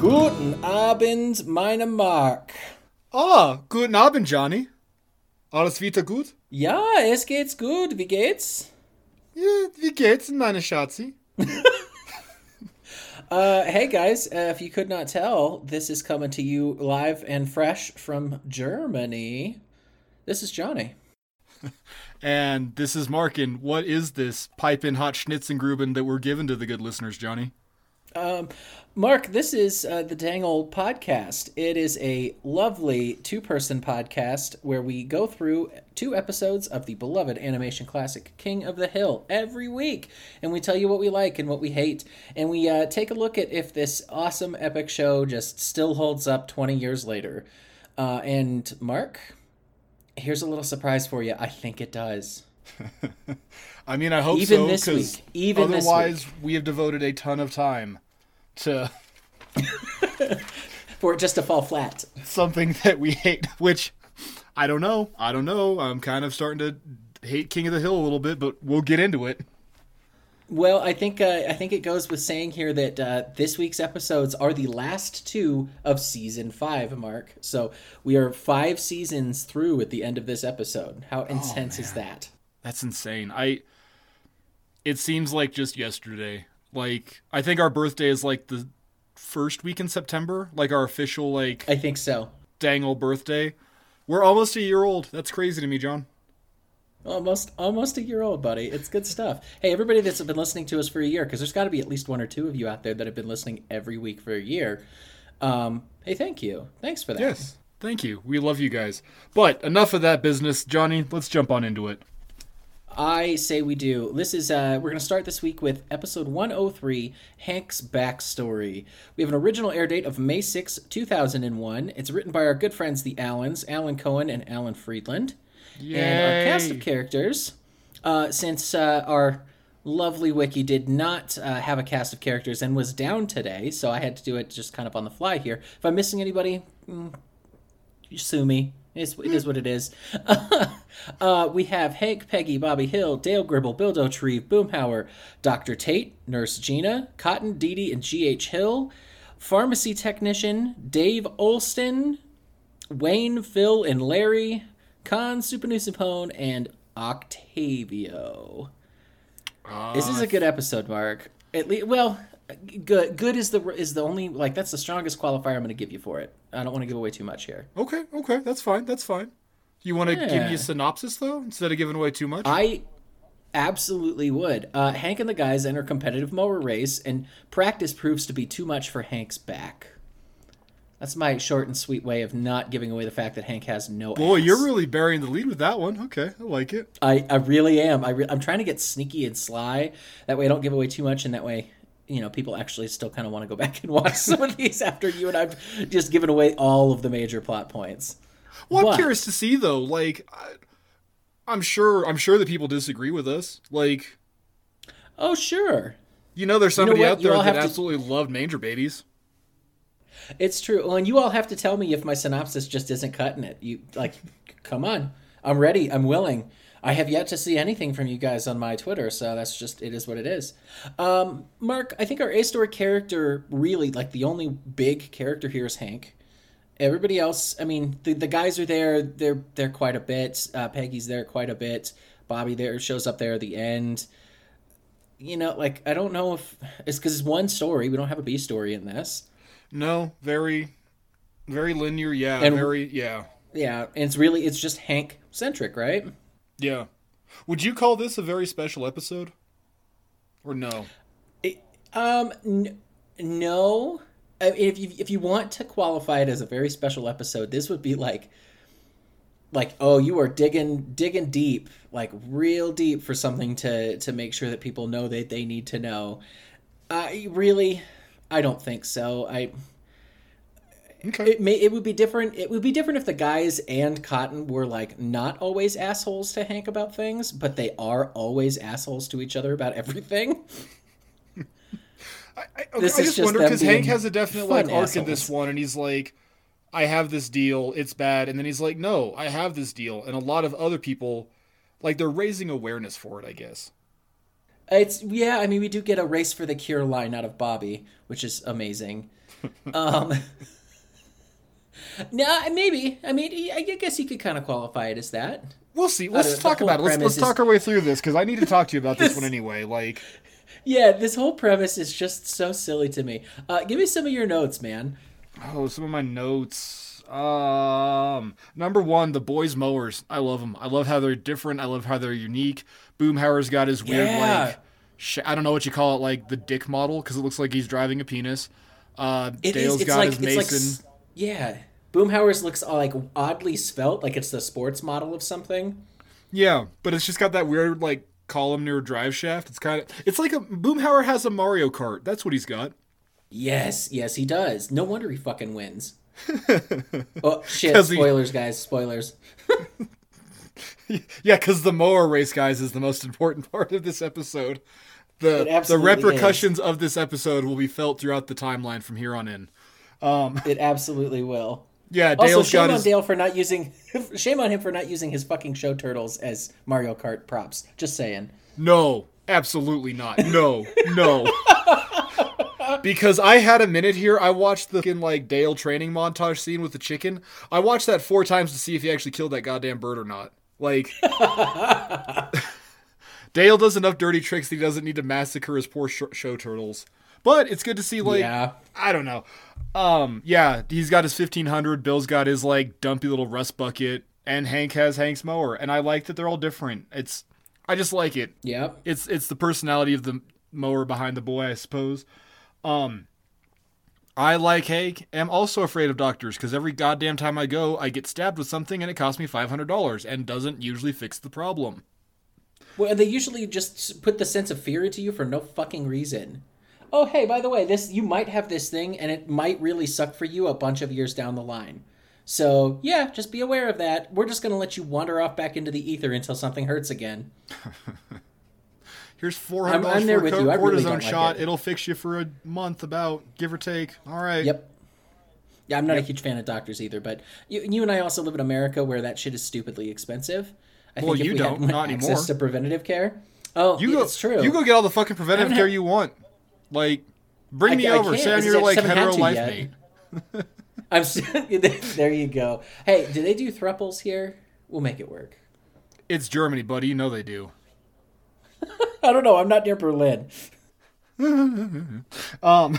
Guten Abend, meine Mark. Ah, guten Abend, Jonny. Alles wieder gut? Ja, es geht's gut. Wie geht's? Ja, wie geht's, meine Schatzi? Uh, hey guys, uh, if you could not tell, this is coming to you live and fresh from Germany. This is Jonny. And this is Mark, and what is this pipe-in hot schnitzengruben that we're giving to the good listeners, Jonny? Um, Mark, this is uh, the Dang Old Podcast. It is a lovely two person podcast where we go through two episodes of the beloved animation classic King of the Hill every week. And we tell you what we like and what we hate. And we uh, take a look at if this awesome epic show just still holds up 20 years later. Uh, and Mark, here's a little surprise for you. I think it does. I mean, I hope Even so, this week. Even this otherwise we have devoted a ton of time to For it just to fall flat. something that we hate, which I don't know. I don't know. I'm kind of starting to hate King of the Hill a little bit, but we'll get into it. Well, I think uh, I think it goes with saying here that uh, this week's episodes are the last two of season five, Mark. So we are five seasons through at the end of this episode. How intense is that? That's insane. I it seems like just yesterday. Like I think our birthday is like the first week in September, like our official like I think so. dang old birthday. We're almost a year old. That's crazy to me, John. Almost almost a year old, buddy. It's good stuff. Hey, everybody that's been listening to us for a year, because there's got to be at least one or two of you out there that have been listening every week for a year. Um, hey, thank you. Thanks for that. Yes. Thank you. We love you guys. But enough of that business, Jonny. Let's jump on into it. I say we do. This is uh we're going to start this week with episode 103, Hank's backstory. We have an original air date of May 6, 2001. It's written by our good friends the Allens, Alan Cohen and Alan Friedland. Yay. And our cast of characters, uh, since uh, our lovely wiki did not uh, have a cast of characters and was down today, so I had to do it just kind of on the fly here. If I'm missing anybody, mm, you sue me. It's, it is what it is. uh, we have Hank, Peggy, Bobby Hill, Dale Gribble, Bill Dauterive, Boomhauer, Dr. Tate, Nurse Gina, Cotton, Dee Dee, and G.H. Hill, Pharmacy Technician, Dave Olston, Wayne, Phil, and Larry, Kahn, Souphanousinphone, and Octavio. this is a good episode, Mark. At least, well, good. Good is the is the only like that's the strongest qualifier I'm going to give you for it. I don't want to give away too much here. Okay, okay, that's fine. That's fine. You want to give Yeah. me a synopsis though, instead of giving away too much? I absolutely would. Uh, Hank and the guys enter competitive mower race, and practice proves to be too much for Hank's back. That's my short and sweet way of not giving away the fact that Hank has no. Boy, ass. you're really burying the lead with that one. Okay, I like it. I, I really am. I re- I'm trying to get sneaky and sly. That way, I don't give away too much, and that way, you know, people actually still kind of want to go back and watch some of these after you and I've just given away all of the major plot points. Well, I'm curious to see though. Like, I, I'm sure, I'm sure that people disagree with us. Like, Oh, sure. you know, there's somebody what? out there that have to- absolutely loved Manger Babies. It's true. Well, and you all have to tell me if my synopsis just isn't cutting it. You like, come on. I'm ready. I'm willing. I have yet to see anything from you guys on my Twitter, so that's just it is what it is. Um, Mark, I think our A story character really like the only big character here is Hank. Everybody else, I mean, the, the guys are there. They're they're quite a bit. Uh, Peggy's there quite a bit. Bobby there shows up there at the end. You know, like I don't know if it's because it's one story. We don't have a B story in this. No, very, very linear. Yeah, And- very. Yeah, Yeah, and it's really it's just Hank centric, right? Yeah. Would you call this a very special episode, or no? Um, n- no. If you if you want to qualify it as a very special episode, this would be like, like oh, you are digging digging deep, like real deep for something to to make sure that people know that they need to know. I really, I don't think so. I Okay. it may it would be different. It would be different if the guys and Cotton were like not always assholes to Hank about things, but they are always assholes to each other about everything. I, I, okay, This I is just, just wonder because Hank has a definite like arc in this one, and he's like, "I have this deal, it's bad," and then he's like, "No, I have this deal," and a lot of other people, like, they're raising awareness for it. I guess. It's yeah. I mean, we do get a race for the cure line out of Bobby, which is amazing. um, no, maybe. I mean, I guess you could kind of qualify it as that. We'll see. Let's talk about it. Let's, let's talk our way through this because I need to talk to you about this one anyway. Like, yeah, this whole premise is just so silly to me. Uh, give me some of your notes, man. Oh, some of my notes. Um, number one, the boys mowers. I love them. I love how they're different. I love how they're unique. Boomhauer's got his weird yeah. like, sh- I don't know what you call it, like the dick model because it looks like he's driving a penis. Uh, it Dale's is, got like, his Mason. Like, yeah, Boomhauer's looks uh, like oddly spelt, like it's the sports model of something. Yeah, but it's just got that weird like column near drive shaft. It's kind of it's like a Boomhauer has a Mario Kart. That's what he's got. Yes, yes, he does. No wonder he fucking wins. oh shit! Spoilers, he... guys. Spoilers. yeah, because the mower race, guys, is the most important part of this episode. The the repercussions is. of this episode will be felt throughout the timeline from here on in. Um, it absolutely will. Yeah, Dale's also, shame on his... Dale for not using. shame on him for not using his fucking show turtles as Mario Kart props. Just saying. No, absolutely not. No, no. because I had a minute here. I watched the fucking, like Dale training montage scene with the chicken. I watched that four times to see if he actually killed that goddamn bird or not. Like. Dale does enough dirty tricks that he doesn't need to massacre his poor sh- show turtles. But it's good to see like yeah. I don't know. Um yeah, he's got his 1500, Bill's got his like dumpy little rust bucket and Hank has Hank's mower and I like that they're all different. It's I just like it. Yeah. It's it's the personality of the mower behind the boy, I suppose. Um I like Hank am also afraid of doctors because every goddamn time I go, I get stabbed with something and it costs me five hundred dollars and doesn't usually fix the problem. Well, they usually just put the sense of fear into you for no fucking reason oh hey by the way this you might have this thing and it might really suck for you a bunch of years down the line so yeah just be aware of that we're just going to let you wander off back into the ether until something hurts again here's 400 I'm, I'm there with you. I really cortisone shot like it. it'll fix you for a month about give or take all right yep yeah i'm not yep. a huge fan of doctors either but you, you and i also live in america where that shit is stupidly expensive I well, think if you we don't, had not access anymore. to preventative care. Oh, you go, it's true. You go get all the fucking preventative care you want. Like, bring I, me I over. Say I'm your like hetero life mate. I'm there. You go. Hey, do they do thruples here? We'll make it work. It's Germany, buddy. You know they do. I don't know. I'm not near Berlin. um. uh,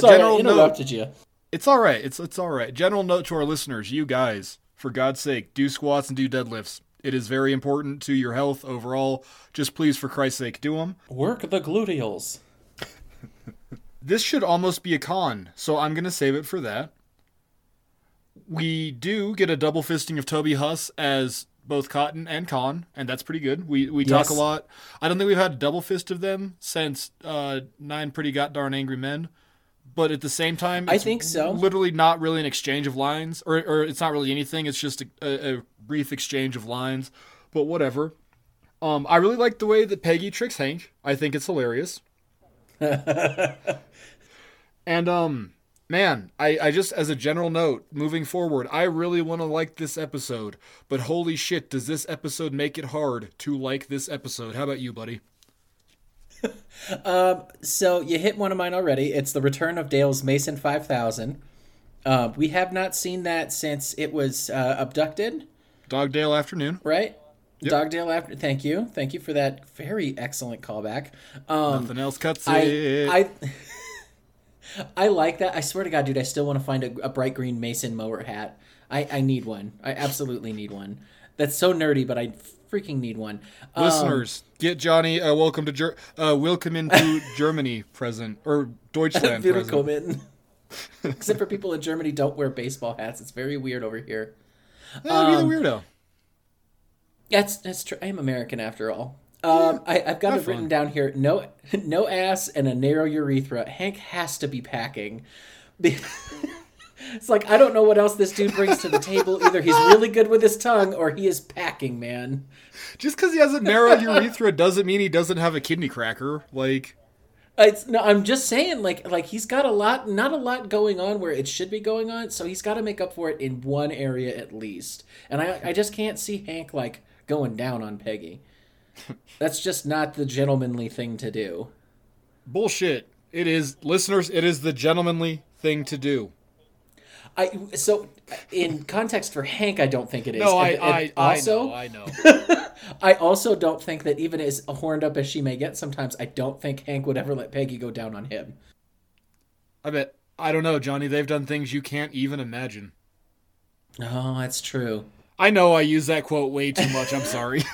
Sorry, general I interrupted note, you. It's all right. It's it's all right. General note to our listeners, you guys, for God's sake, do squats and do deadlifts. It is very important to your health overall. Just please, for Christ's sake, do them. Work the gluteals. this should almost be a con, so I'm going to save it for that. We do get a double fisting of Toby Huss as both Cotton and Kahn, and that's pretty good. We we yes. talk a lot. I don't think we've had a double fist of them since uh, Nine Pretty God Darn Angry Men but at the same time, I think so. Literally, not really an exchange of lines, or, or it's not really anything. It's just a, a, brief exchange of lines, but whatever. Um, I really like the way that Peggy tricks Hank. I think it's hilarious. and um, man, I, I just as a general note, moving forward, I really want to like this episode. But holy shit, does this episode make it hard to like this episode? How about you, buddy? um, so you hit one of mine already. It's the return of Dale's Mason 5000. Uh, we have not seen that since it was uh, abducted. Dog Dale afternoon. Right? Yep. Dog Dale after. Thank you. Thank you for that very excellent callback. Um, Nothing else cuts I, it. I, I like that. I swear to God, dude, I still want to find a, a bright green Mason mower hat. I, I need one. I absolutely need one. That's so nerdy, but I freaking need one. Um, Listeners, get Jonny uh, welcome to Ger- uh, welcome into Germany present or Deutschland present. Except for people in Germany don't wear baseball hats. It's very weird over here. Yeah, um, be the weirdo. That's that's true. I am American after all. Um, I, have got it written down here. No, no ass and a narrow urethra. Hank has to be packing. It's like I don't know what else this dude brings to the table. Either he's really good with his tongue or he is packing, man. Just because he has a narrow urethra doesn't mean he doesn't have a kidney cracker. Like, it's no. I'm just saying, like, like he's got a lot, not a lot going on where it should be going on. So he's got to make up for it in one area at least. And I, I just can't see Hank like going down on Peggy. That's just not the gentlemanly thing to do. Bullshit. It is, listeners, it is the gentlemanly thing to do. I so in context for Hank, I don't think it is. No, I, And- I, also, I know, I know. I also don't think that even as horned up as she may get sometimes, I don't think Hank would ever let Peggy go down on him. I bet, I don't know, Jonny. They've done things you can't even imagine. Oh, that's true. I know I use that quote way too much. I'm sorry.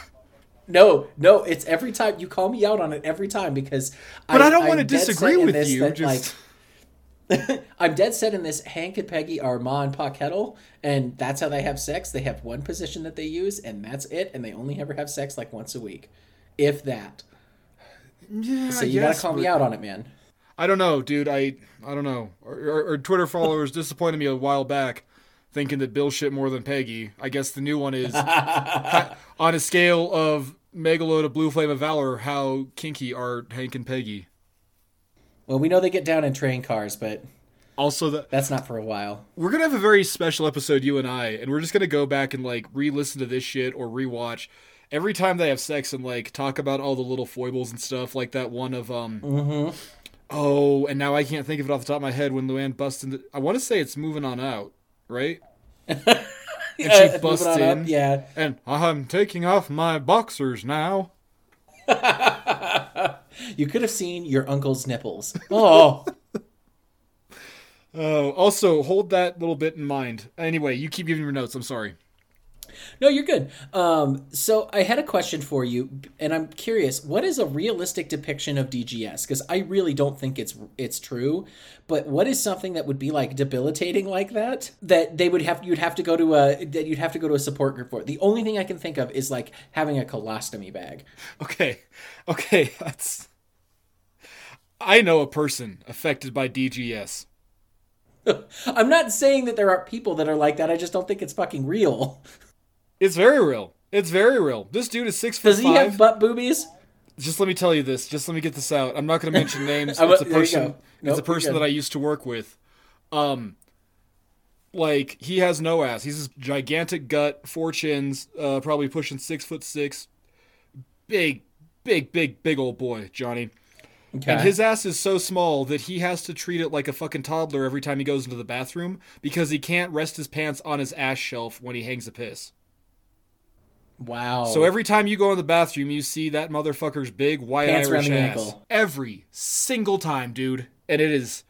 No, no, it's every time you call me out on it every time because. But I, don't want to disagree with you. that, Just like, I'm dead set in this. Hank and Peggy are Ma and Pa Kettle, and that's how they have sex. They have one position that they use, and that's it. And they only ever have sex like once a week, if that. yeah, So you gotta call me out on it, man. I don't know, dude. I I don't know. Our, our, our Twitter followers disappointed me a while back, thinking that Bill shit more than Peggy. I guess the new one is on a scale of Megalo to Blue Flame of Valor. How kinky are Hank and Peggy? Well, we know they get down in train cars, but Also, that that's not for a while. we're gonna have a very special episode, you and I, and we're just gonna go back and like re-listen to this shit or rewatch every time they have sex and like talk about all the little foibles and stuff, like that one of um. Oh, and now I can't think of it off the top of my head when Luanne busts into. I want to say it's moving on out, right? and she busts in, up, yeah. and I'm taking off my boxers now. You could have seen your uncle's nipples. Oh, Oh, also hold that little bit in mind. Anyway, you keep giving your notes. I'm sorry. No, you're good. Um, so I had a question for you, and I'm curious. What is a realistic depiction of DGS? Because I really don't think it's it's true. But what is something that would be like debilitating like that? That they would have you'd have to go to a that you'd have to go to a support group for. The only thing I can think of is like having a colostomy bag. Okay, okay, that's. I know a person affected by DGS. I'm not saying that there aren't people that are like that. I just don't think it's fucking real. It's very real. It's very real. This dude is six foot Does he five. have butt boobies? Just let me tell you this. Just let me get this out. I'm not going to mention names. It's a person. go. it's a person that I used to work with. Um, like he has no ass. He's this gigantic gut, four chins, uh, probably pushing six foot six. Big, big, big, big old boy, Jonny. Okay. And his ass is so small that he has to treat it like a fucking toddler every time he goes into the bathroom because he can't rest his pants on his ass shelf when he hangs a piss. Wow. So every time you go in the bathroom, you see that motherfucker's big white Pants Irish ass. ankle. Every single time, dude. And it is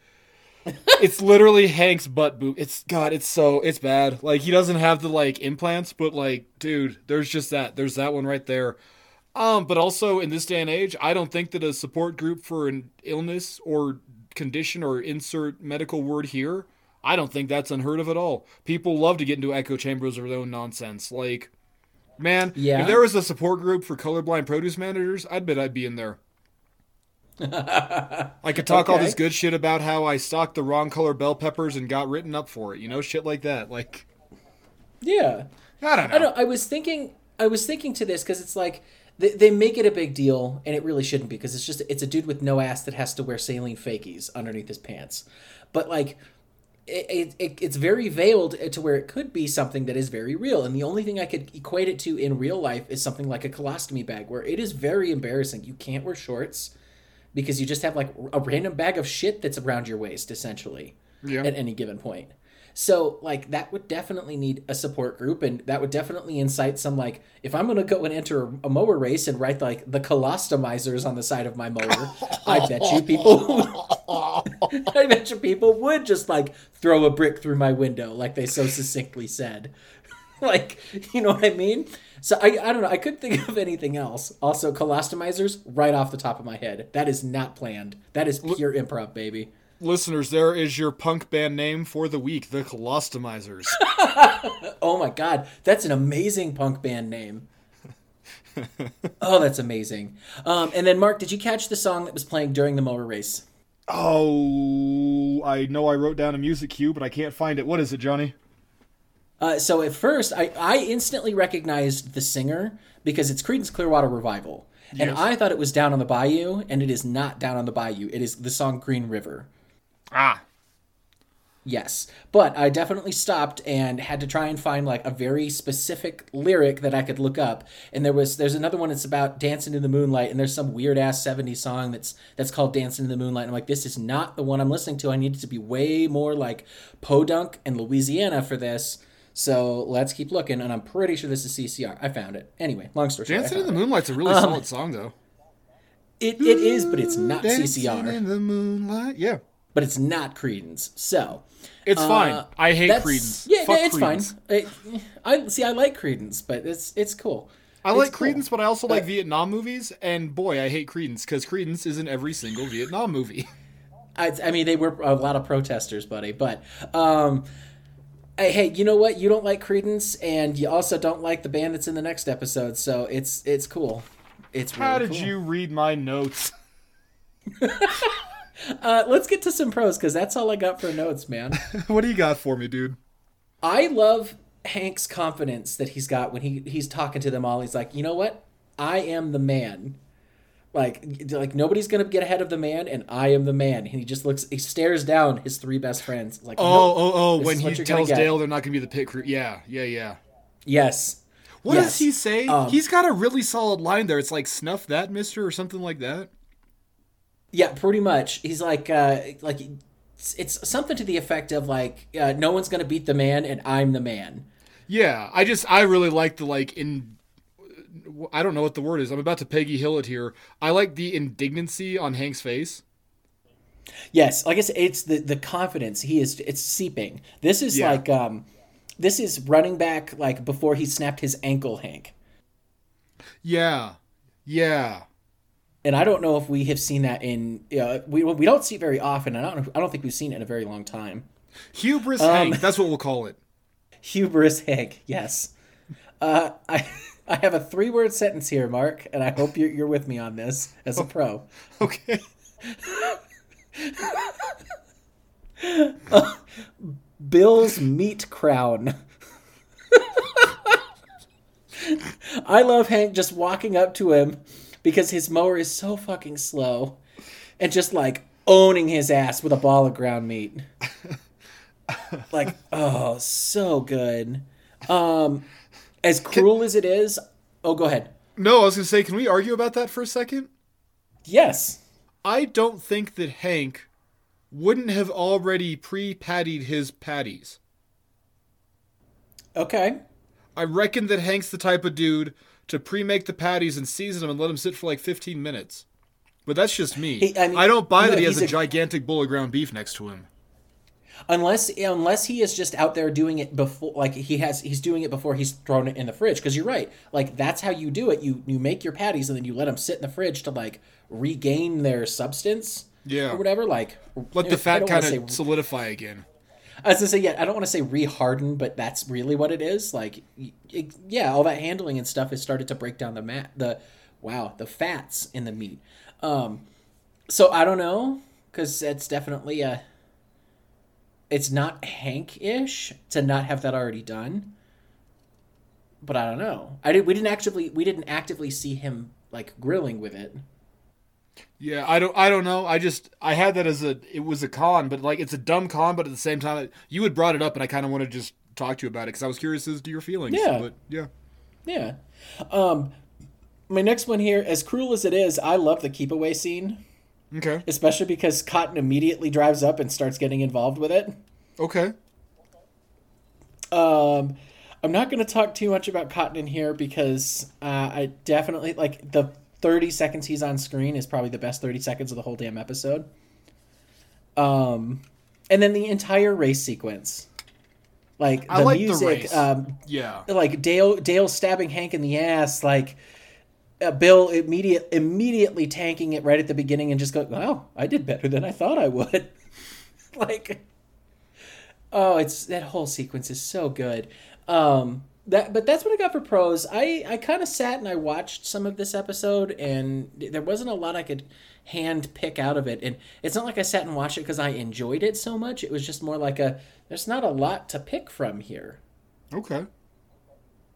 it's literally Hank's butt boot. It's god, it's so it's bad. Like he doesn't have the like implants, but like, dude, there's just that. There's that one right there. Um, but also in this day and age, I don't think that a support group for an illness or condition or insert medical word here, I don't think that's unheard of at all. People love to get into echo chambers of their own nonsense. Like, man, Yeah. if there was a support group for colorblind produce managers, I'd bet I'd be in there. I could talk all this good shit about how I stocked the wrong color bell peppers and got written up for it. You know, shit like that. Like, yeah. I don't know. I don't. I was thinking. I was thinking to this because it's like they, they make it a big deal, and it really shouldn't be because it's just it's a dude with no ass that has to wear saline fakies underneath his pants. But like, it, it, it it's very veiled to where it could be something that is very real. And the only thing I could equate it to in real life is something like a colostomy bag, where it is very embarrassing. You can't wear shorts because you just have like a random bag of shit that's around your waist, essentially Yeah. at any given point. So like that would definitely need a support group, and that would definitely incite some like if I'm gonna go and enter a mower race and write like the colostomizers on the side of my mower, I bet you people, I bet you people would just like throw a brick through my window, like they so succinctly said. like you know what I mean? So I I don't know. I couldn't think of anything else. Also, colostomizers right off the top of my head. That is not planned. That is pure improv, baby. Listeners, there is your punk band name for the week, the Colostomizers. Oh my god, that's an amazing punk band name. oh, that's amazing. Um, and then, Mark, did you catch the song that was playing during the mower race? oh, I know I wrote down a music cue, but I can't find it. What is it, Jonny? Uh, so at first, I, I instantly recognized the singer because it's Creedence Clearwater Revival, and I thought it was Down on the Bayou, and it is not Down on the Bayou. It is the song Green River. Ah. Yes, but I definitely stopped and had to try and find like a very specific lyric that I could look up. And there was there's another one that's about dancing in the moonlight, and there's some weird ass '70s song that's that's called "Dancing in the Moonlight." And I'm like, this is not the one I'm listening to. I need it to be way more like Podunk and Louisiana for this. So let's keep looking, and I'm pretty sure this is CCR. I found it. Anyway, long story short, Dancing in the. Moonlight's a really solid song, though. It, it is, but it's not CCR. Dancing CCR. in the moonlight. Yeah, But it's not Creedence. So it's fine. I hate Creedence. Yeah, Fuck yeah, it's Creedence. fine. I, I see. I like Creedence, but it's it's cool. I like It's cool. Creedence, but I also like Uh, Vietnam movies. And boy, I hate Creedence because Creedence is in every single Vietnam movie. I, I mean, they were a lot of protesters, buddy. But um, I, hey, you know what? You don't like Creedence, and you also don't like the band that's in the next episode. So it's it's cool. It's really How did cool. you read my notes? Uh, let's get to some pros because that's all I got for notes, man. what do you got for me, dude? I love Hank's confidence that he's got when he he's talking to them all. He's like, you know what? I am the man. Like, like nobody's gonna get ahead of the man, and I am the man. And he just looks, he stares down his three best friends. Like, Oh, nope. oh, oh! When he tells. Dale they're not going to be the pit crew. Yeah, yeah, yeah. yes. What Yes. does he say? Um, He's got a really solid line there. It's like "snuff that, Mister" or something like that. Yeah, pretty much. He's like, uh, like it's, it's something to the effect of like, uh, no one's gonna beat the man, and I'm the man. Yeah, I just I really like the like in. I don't know what the word is. I'm about to Peggy Hill it here. I like the indignancy on Hank's face. Yes, like I said, it's the the confidence. He is it's seeping. This is Yeah. like um, this is running back like before he snapped his ankle, Hank. Yeah, yeah. And I don't know if we have seen that in uh, we we don't see it very often. I don't I don't think we've seen it in a very long time. Hubris Um, Hank. That's what we'll call it. Hubris Hank, yes. Uh, I I have a three word sentence here, Mark, and I hope you're you're with me on this as a pro. Okay. Bill's meat crown. I love Hank just walking up to him because his mower is so fucking slow and just like owning his ass with a ball of ground meat. like, oh, so good. Um as cruel as it is, oh go ahead. No, I was gonna say, can we argue about that for a second? Yes. I don't think that Hank wouldn't have already pre-pattied his patties. Okay. I reckon that Hank's the type of dude to pre-make the patties and season them and let them sit for like 15 minutes. But that's just me. He- I mean, I don't buy no, that he has a, a- gigantic bowl of ground beef next to him. unless unless he is just out there doing it before like he has he's doing it before he's thrown it in the fridge because you're right like that's how you do it you you make your patties and then you let them sit in the fridge to like regain their substance Yeah. or whatever like Let the fat kind of solidify again. I was gonna say yeah I don't want to say reharden but that's really what it is like it, yeah all that handling and stuff has started to break down the mat the wow the fats in the meat um so I don't know because it's definitely a it's not Hank-ish to not have that already done. But I don't know. I did. We didn't actively. We didn't actively see him like grilling with it. Yeah, I don't I don't know. I just I had that as a it was a con, but like it's a dumb con, but at the same time you had brought it up and I kind of want to just talk to you about it cuz I was curious as to your feelings. Yeah. But yeah. Yeah. Um, my next one here, as cruel as it is, I love the keep away scene, Okay. especially because Cotton immediately drives up and starts getting involved with it. Okay. Um, I'm not going to talk too much about Cotton in here because uh, I definitely like the 30 seconds he's on screen is probably the best 30 seconds of the whole damn episode. Um, and then the entire race sequence, like the I like the music, race. um, Yeah. like Dale Dale stabbing Hank in the ass, like uh, Bill immediate immediately tanking it right at the beginning and just going, "Wow, I did better than I thought I would." like, oh, it's that whole sequence is so good. Um, that but that's what I got for pros. I I kind of sat and I watched some of this episode, and there wasn't a lot I could hand pick out of it. And it's not like I sat and watched it because I enjoyed it so much. It was just more like a there's not a lot to pick from here. Okay.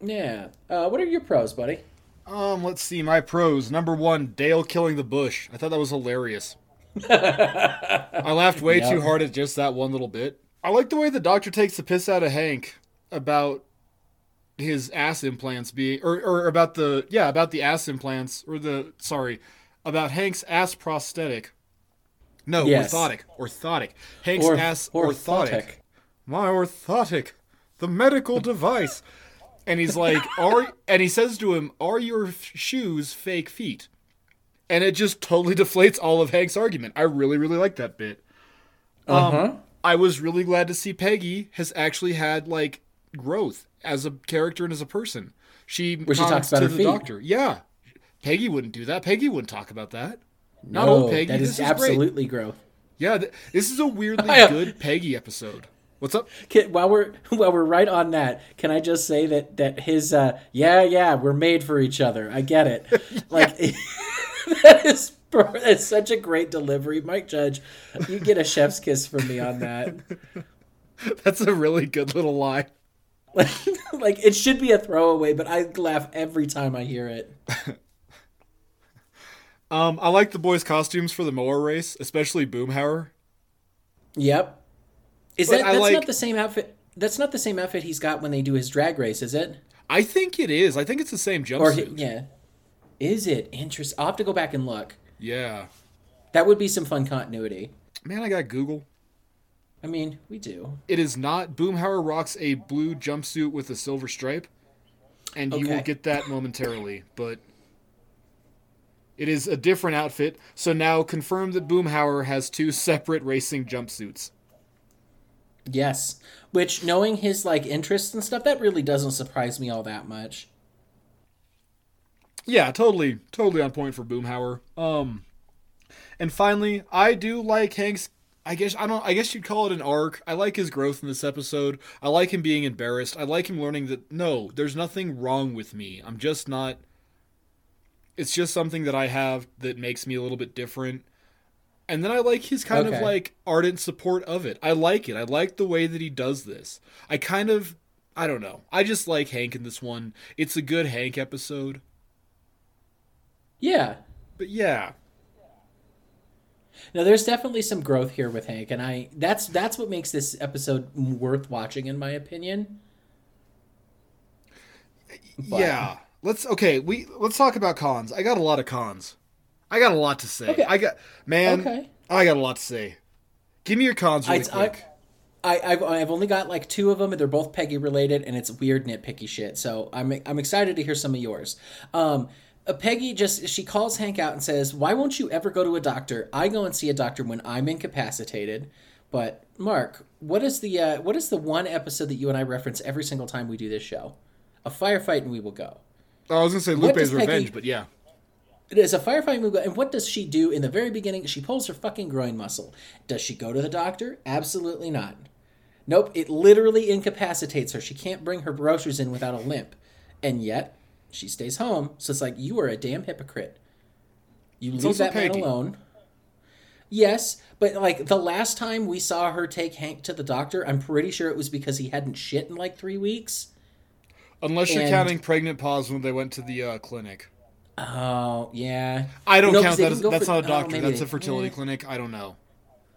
Yeah. Uh, what are your pros, buddy? Um, let's see my pros. Number 1, Dale killing the bush. I thought that was hilarious. I laughed way Yep. too hard at just that one little bit. I like the way the doctor takes the piss out of Hank about his ass implants being or, or about the yeah, about the ass implants or the sorry, about Hank's ass prosthetic. No, Yes. orthotic. Orthotic. Hank's Or- ass orthotic. orthotic. My orthotic. The medical device. And he's like, "Are?" And he says to him, "Are your f- shoes fake feet?" And it just totally deflates all of Hank's argument. I really, really like that bit. Uh huh. Um, I was really glad to see Peggy has actually had like growth as a character and as a person. She Where she talks about to her the feet. doctor. Yeah, Peggy wouldn't do that. Peggy wouldn't talk about that. Not no, old Peggy. That this is is great. absolutely growth. Yeah, th- this is a weirdly good Peggy episode. What's up? Can, while we're while we're right on that, can I just say that that his uh yeah yeah we're made for each other. I get it. Like that is that's such a great delivery, Mike Judge. You get a chef's kiss from me on that. That's a really good little line. like it should be a throwaway, but I laugh every time I hear it. Um, I like the boys' costumes for the mower race, especially Boomhauer. Yep. Is But that I that's like- not the same outfit? That's not the same outfit he's got when they do his drag race, is it? I think it is. I think it's the same Or jumpsuit. yeah. Is it? Interesting. I'll have to go back and look. yeah. That would be some fun continuity. Man, I got Google. I mean, we do. It is not. Boomhauer rocks a blue jumpsuit with a silver stripe, and you will get that momentarily. But it is a different outfit. So now confirm that Boomhauer has two separate racing jumpsuits. Yes. Which knowing his like interests and stuff, that really doesn't surprise me all that much. Yeah, totally, totally on point for Boomhauer. Um, and finally, I do like Hank's. I guess I don't. I guess you'd call it an arc. I like his growth in this episode. I like him being embarrassed. I like him learning that no, there's nothing wrong with me. I'm just not. It's just something that I have that makes me a little bit different. And then I like his kind of like ardent support of it. I like it. I like the way that he does this. I kind of I don't know. I just like Hank in this one. It's a good Hank episode. Yeah. But yeah, No, there's definitely some growth here with Hank, and I that's that's what makes this episode worth watching, in my opinion. But- yeah. Let's okay. We let's talk about cons. I got a lot of cons. I got a lot to say. Okay. I got man. Okay. I got a lot to say. Give me your cons really I- quick. I, I've, I've only got like two of them, and they're both Peggy related, and it's weird nitpicky shit. So I'm I'm excited to hear some of yours. Um, Peggy just she calls Hank out and says, "Why won't you ever go to a doctor? I go and see a doctor when I'm incapacitated." But Mark, what is the uh, what is the one episode that you and I reference every single time we do this show? A Fire Fighting we will go. Oh, I was gonna say Lupe's Peggy- revenge, but yeah. It is a firefight movie, and what does she do in the very beginning? She pulls her fucking groin muscle. Does she go to the doctor? Absolutely not. Nope, it literally incapacitates her. She can't bring her groceries in without a limp. And yet, she stays home. So it's like, you are a damn hypocrite. You leave also that man alone. Yes, but like the last time we saw her take Hank to the doctor, I'm pretty sure it was because he hadn't shit in like three weeks. Unless you're counting pregnant pause when they went to the uh, clinic. Oh, yeah. I don't No, count that. As, that's for- not a oh, doctor. maybe that's a fertility eh. clinic. I don't know.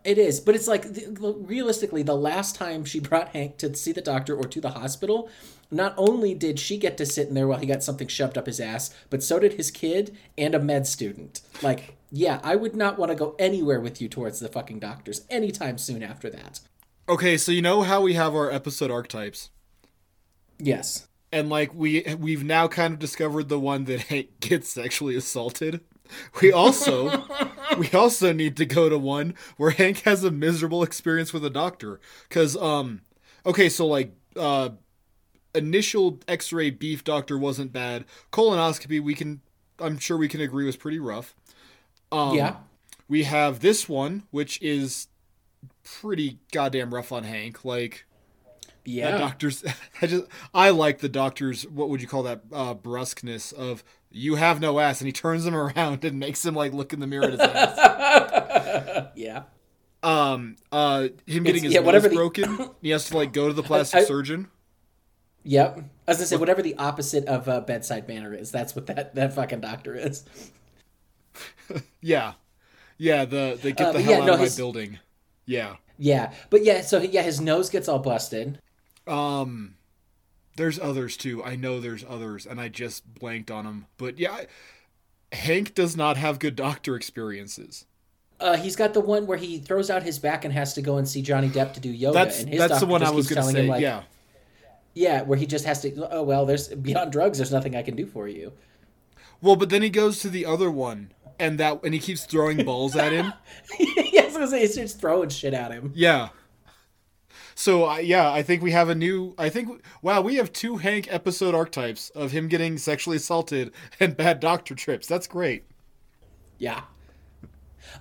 It is, but it's like th- realistically, the last time she brought Hank to see the doctor or to the hospital, not only did she get to sit in there while he got something shoved up his ass, but so did his kid and a med student. Like, yeah, I would not want to go anywhere with you towards the fucking doctors anytime soon after that. Okay, so you know how we have our episode archetypes, Yes. and like we we've now kind of discovered the one that Hank gets sexually assaulted. We also we also need to go to one where Hank has a miserable experience with a doctor cuz um okay, so like uh initial x-ray beef doctor wasn't bad. Colonoscopy we can I'm sure we can agree was pretty rough. Um yeah. we have this one which is pretty goddamn rough on Hank like Yeah. doctor's I just I like the doctor's what would you call that uh brusqueness of you have no ass and he turns him around and makes him like look in the mirror at his ass. yeah. Um uh him getting his yeah, nose the- broken. he has to like go to the plastic I- surgeon. Yep. As I was gonna say whatever the opposite of uh, bedside manner is, that's what that that fucking doctor is. Yeah. Yeah, the they get Uh, the hell yeah, out no, of his- my building. Yeah. Yeah, but yeah, so yeah, his nose gets all busted. Um, there's others too. I know there's others, and I just blanked on them. But yeah, Hank does not have good doctor experiences. Uh, he's got the one where he throws out his back and has to go and see Johnny Depp to do yoga. That's and his that's the doctor one I was gonna telling say. him, like, yeah, yeah, where he just has to. Oh well, there's beyond drugs. There's nothing I can do for you. Well, but then he goes to the other one, and that and he keeps throwing balls at him. yeah, I was gonna say he's just throwing shit at him. Yeah. So uh, yeah, I think we have a new. I think wow, we have two Hank episode archetypes of him getting sexually assaulted and bad doctor trips. That's great. Yeah.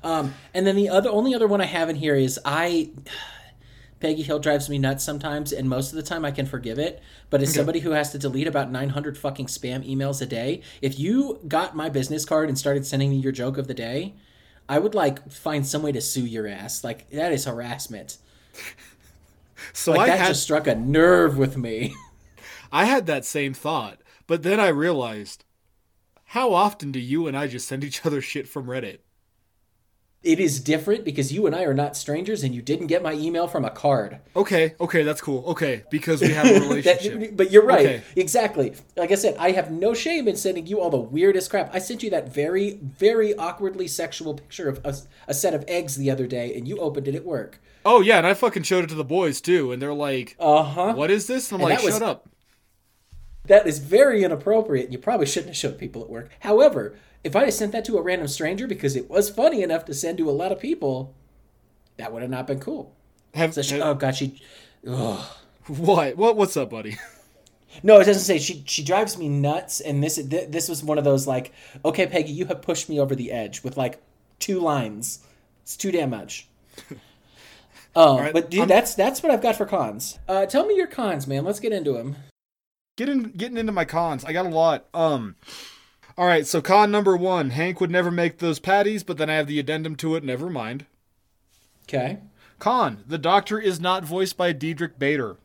Um, and then the other only other one I have in here is I Peggy Hill drives me nuts sometimes, and most of the time I can forgive it. But as somebody who has to delete about 900 fucking spam emails a day, if you got my business card and started sending me your joke of the day, I would like find some way to sue your ass. Like that is harassment. So Like I that had just struck a nerve with me. I had that same thought, but then I realized how often do you and I just send each other shit from Reddit? It is different because you and I are not strangers, and you didn't get my email from a card. Okay, okay, that's cool. Okay, because we have a relationship. That, but you're right. Okay. Exactly. Like I said, I have no shame in sending you all the weirdest crap. I sent you that very, very awkwardly sexual picture of a, a set of eggs the other day, and you opened it at work. Oh yeah, and I fucking showed it to the boys too, and they're like, Uh huh. "What is this?" And I'm And like, was- "Shut up." That is very inappropriate, you probably shouldn't have showed people at work. However, if I had sent that to a random stranger because it was funny enough to send to a lot of people, that would have not been cool. Have, So she, oh god, she. Ugh. what? What? What's up, buddy? No, it doesn't say she. She drives me nuts, and this th- this was one of those like, okay, Peggy, you have pushed me over the edge with like two lines. It's too damn much. Um, right, but dude, I'm- that's that's what I've got for cons. Uh, tell me your cons, man. Let's get into them. getting getting into my cons. I got a lot. Um All right, so con number 1, Hank would never make those patties, but then I have the addendum to it, never mind. Okay. Con, the doctor is not voiced by Diedrich Bader.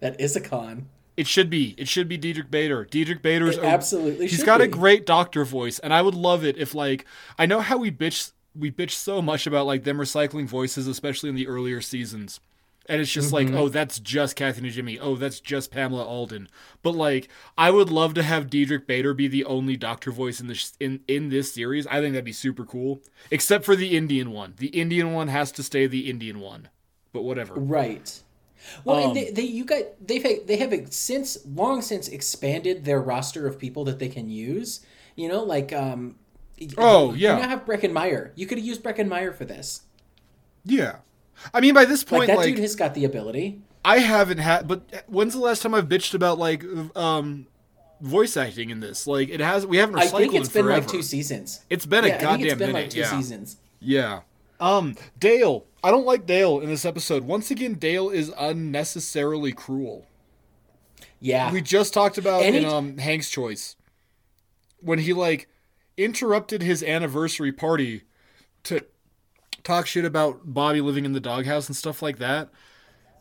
That is a con. It should be. It should be Diedrich Bader. Diedrich Bader's It absolutely He's should got a great doctor voice, and I would love it if like I know how we bitch we bitch so much about like them recycling voices, especially in the earlier seasons. And it's just Mm-hmm. like, oh, that's just Kathy Najimy. Oh, that's just Pamela Adlon. But like, I would love to have Diedrich Bader be the only doctor voice in this in in this series. I think that'd be super cool. Except for the Indian one. The Indian one has to stay the Indian one. But whatever. Right. Well, Um, and they, they you got they've they have since long since expanded their roster of people that they can use. You know, like um. Oh, You yeah. You now have Breckenmeyer. You could have used Breckenmeyer for this. Yeah. I mean, by this Like point, that like, dude has got the ability. I haven't had, but when's the last time I've bitched about like um voice acting in this? Like it has, we haven't recycled I think it's been forever. like two seasons. It's been yeah, a goddamn it's been minute. like two yeah. seasons. Yeah. Um, Dale. I don't like Dale in this episode. Once again, Dale is unnecessarily cruel. Yeah. We just talked about Any- in um Hank's choice when he like interrupted his anniversary party to talk shit about Bobby living in the doghouse and stuff like that.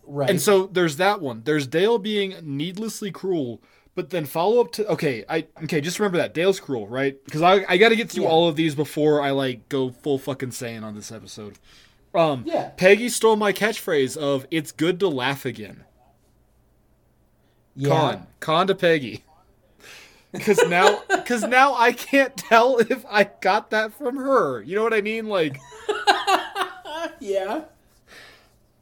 right. And so there's that one. There's Dale being needlessly cruel, but then follow up to okay, I okay, just remember that Dale's cruel, right? Because I I got to get through Yeah. all of these before I like go full fucking saying on this episode. Um, Yeah. Peggy stole my catchphrase of "It's good to laugh again." yeah. Con, con to Peggy. Because now, because now I can't tell if I got that from her. You know what I mean? Like, Yeah.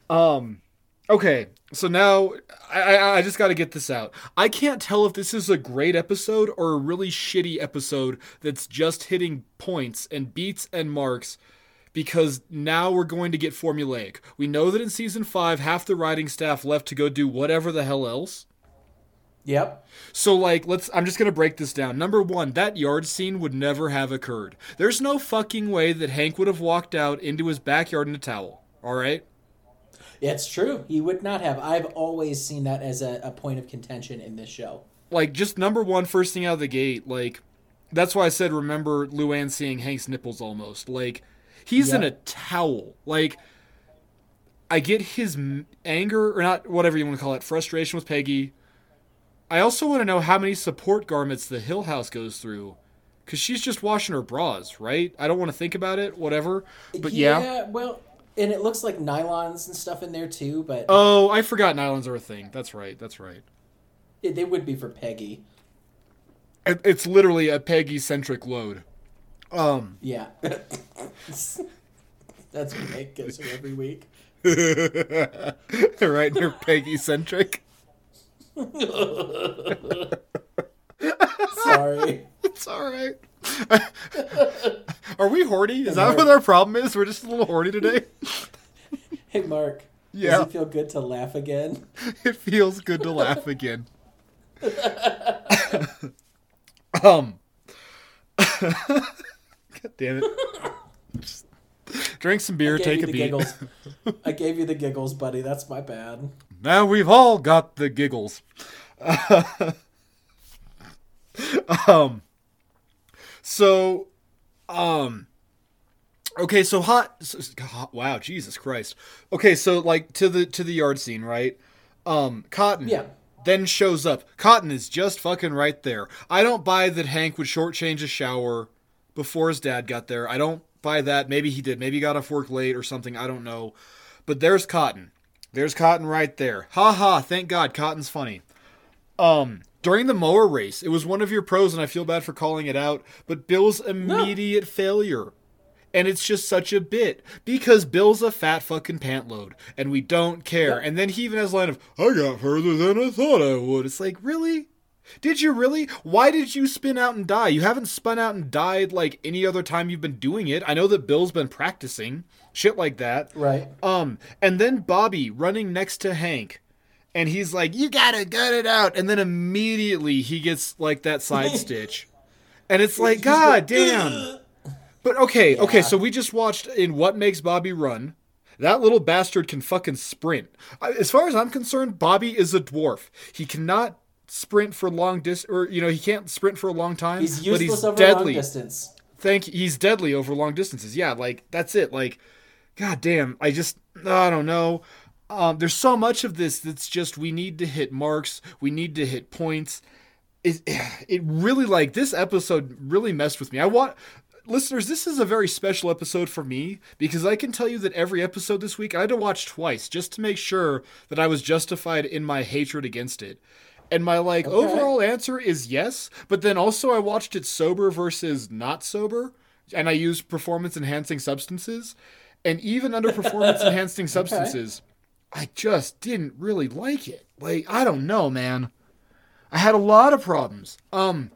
Um, okay, so now I I, I just got to get this out. I can't tell if this is a great episode or a really shitty episode that's just hitting points and beats and marks. Because now we're going to get formulaic. We know that in season five, half the writing staff left to go do whatever the hell else. Yep. So like let's I'm just going to break this down. Number 1, that yard scene would never have occurred. There's no fucking way that Hank would have walked out into his backyard in a towel. All right? It's true. He would not have. I've always seen that as a, a point of contention in this show. like just number one first thing out of the gate like that's why i said remember luanne seeing hank's nipples almost like he's in a towel like i get his anger or not whatever you want to call it frustration with peggy i also want to know how many support garments the hill house goes through because she's just washing her bras right i don't want to think about it whatever but yeah, well, and it looks like nylons and stuff in there too, but Oh, I forgot nylons are a thing. That's right. That's right. it, they would be for Peggy. It- It's literally a Peggy centric load. Um, Yeah. That's what Hank gives her every week. right? You're Peggy centric. Sorry. It's all right. Are we horny? Is that what our problem is? We're just a little horny today. Hey, Mark. Yeah. Does it feel good to laugh again? It feels good to laugh again. um. God damn it. Just drink some beer, take a beat. giggles. I gave you the giggles, buddy. That's my bad. Now we've all got the giggles. um so um okay so hot, so, hot wow jesus christ. Okay so like to the to the yard scene right? Um cotton Yeah. then shows up. Cotton is just fucking right there. I don't buy that hank would shortchange a shower before his dad got there. I don't buy that. Maybe he did. Maybe he got off work late or something. I don't know. But there's cotton there's cotton right there ha ha thank god cotton's funny um, during the mower race, it was one of your pros, and I feel bad for calling it out, but Bill's immediate failure. And it's just such a bit because Bill's a fat fucking pant load, and we don't care. And then he even has a line of, I got further than I thought I would. It's like, really? Did you really? Why did you spin out and die? You haven't spun out and died like any other time you've been doing it. I know that Bill's been practicing shit like that. Right. Um, and then Bobby running next to Hank, and he's like, "You gotta gut it out," and then immediately he gets like that side stitch, and it's like, God damn. But okay, okay, so we just watched in What Makes Bobby Run. That little bastard can fucking sprint. As far as I'm concerned, Bobby is a dwarf. He cannot sprint for long dis or you know he can't sprint for a long time. He's but useless he's over deadly long distance. thank he's deadly over long distances yeah like that's it like god damn i just i don't know. Um, there's so much of this that's just we need to hit marks we need to hit points. It, it really like this episode really messed with me. I want listeners this is a very special episode for me because i can tell you that every episode this week i had to watch twice just to make sure that i was justified in my hatred against it. And my like overall answer is yes, but then also I watched it sober versus not sober, and I used performance enhancing substances, and even under performance enhancing substances, I just didn't really like it. Like I don't know, man. I had a lot of problems. Um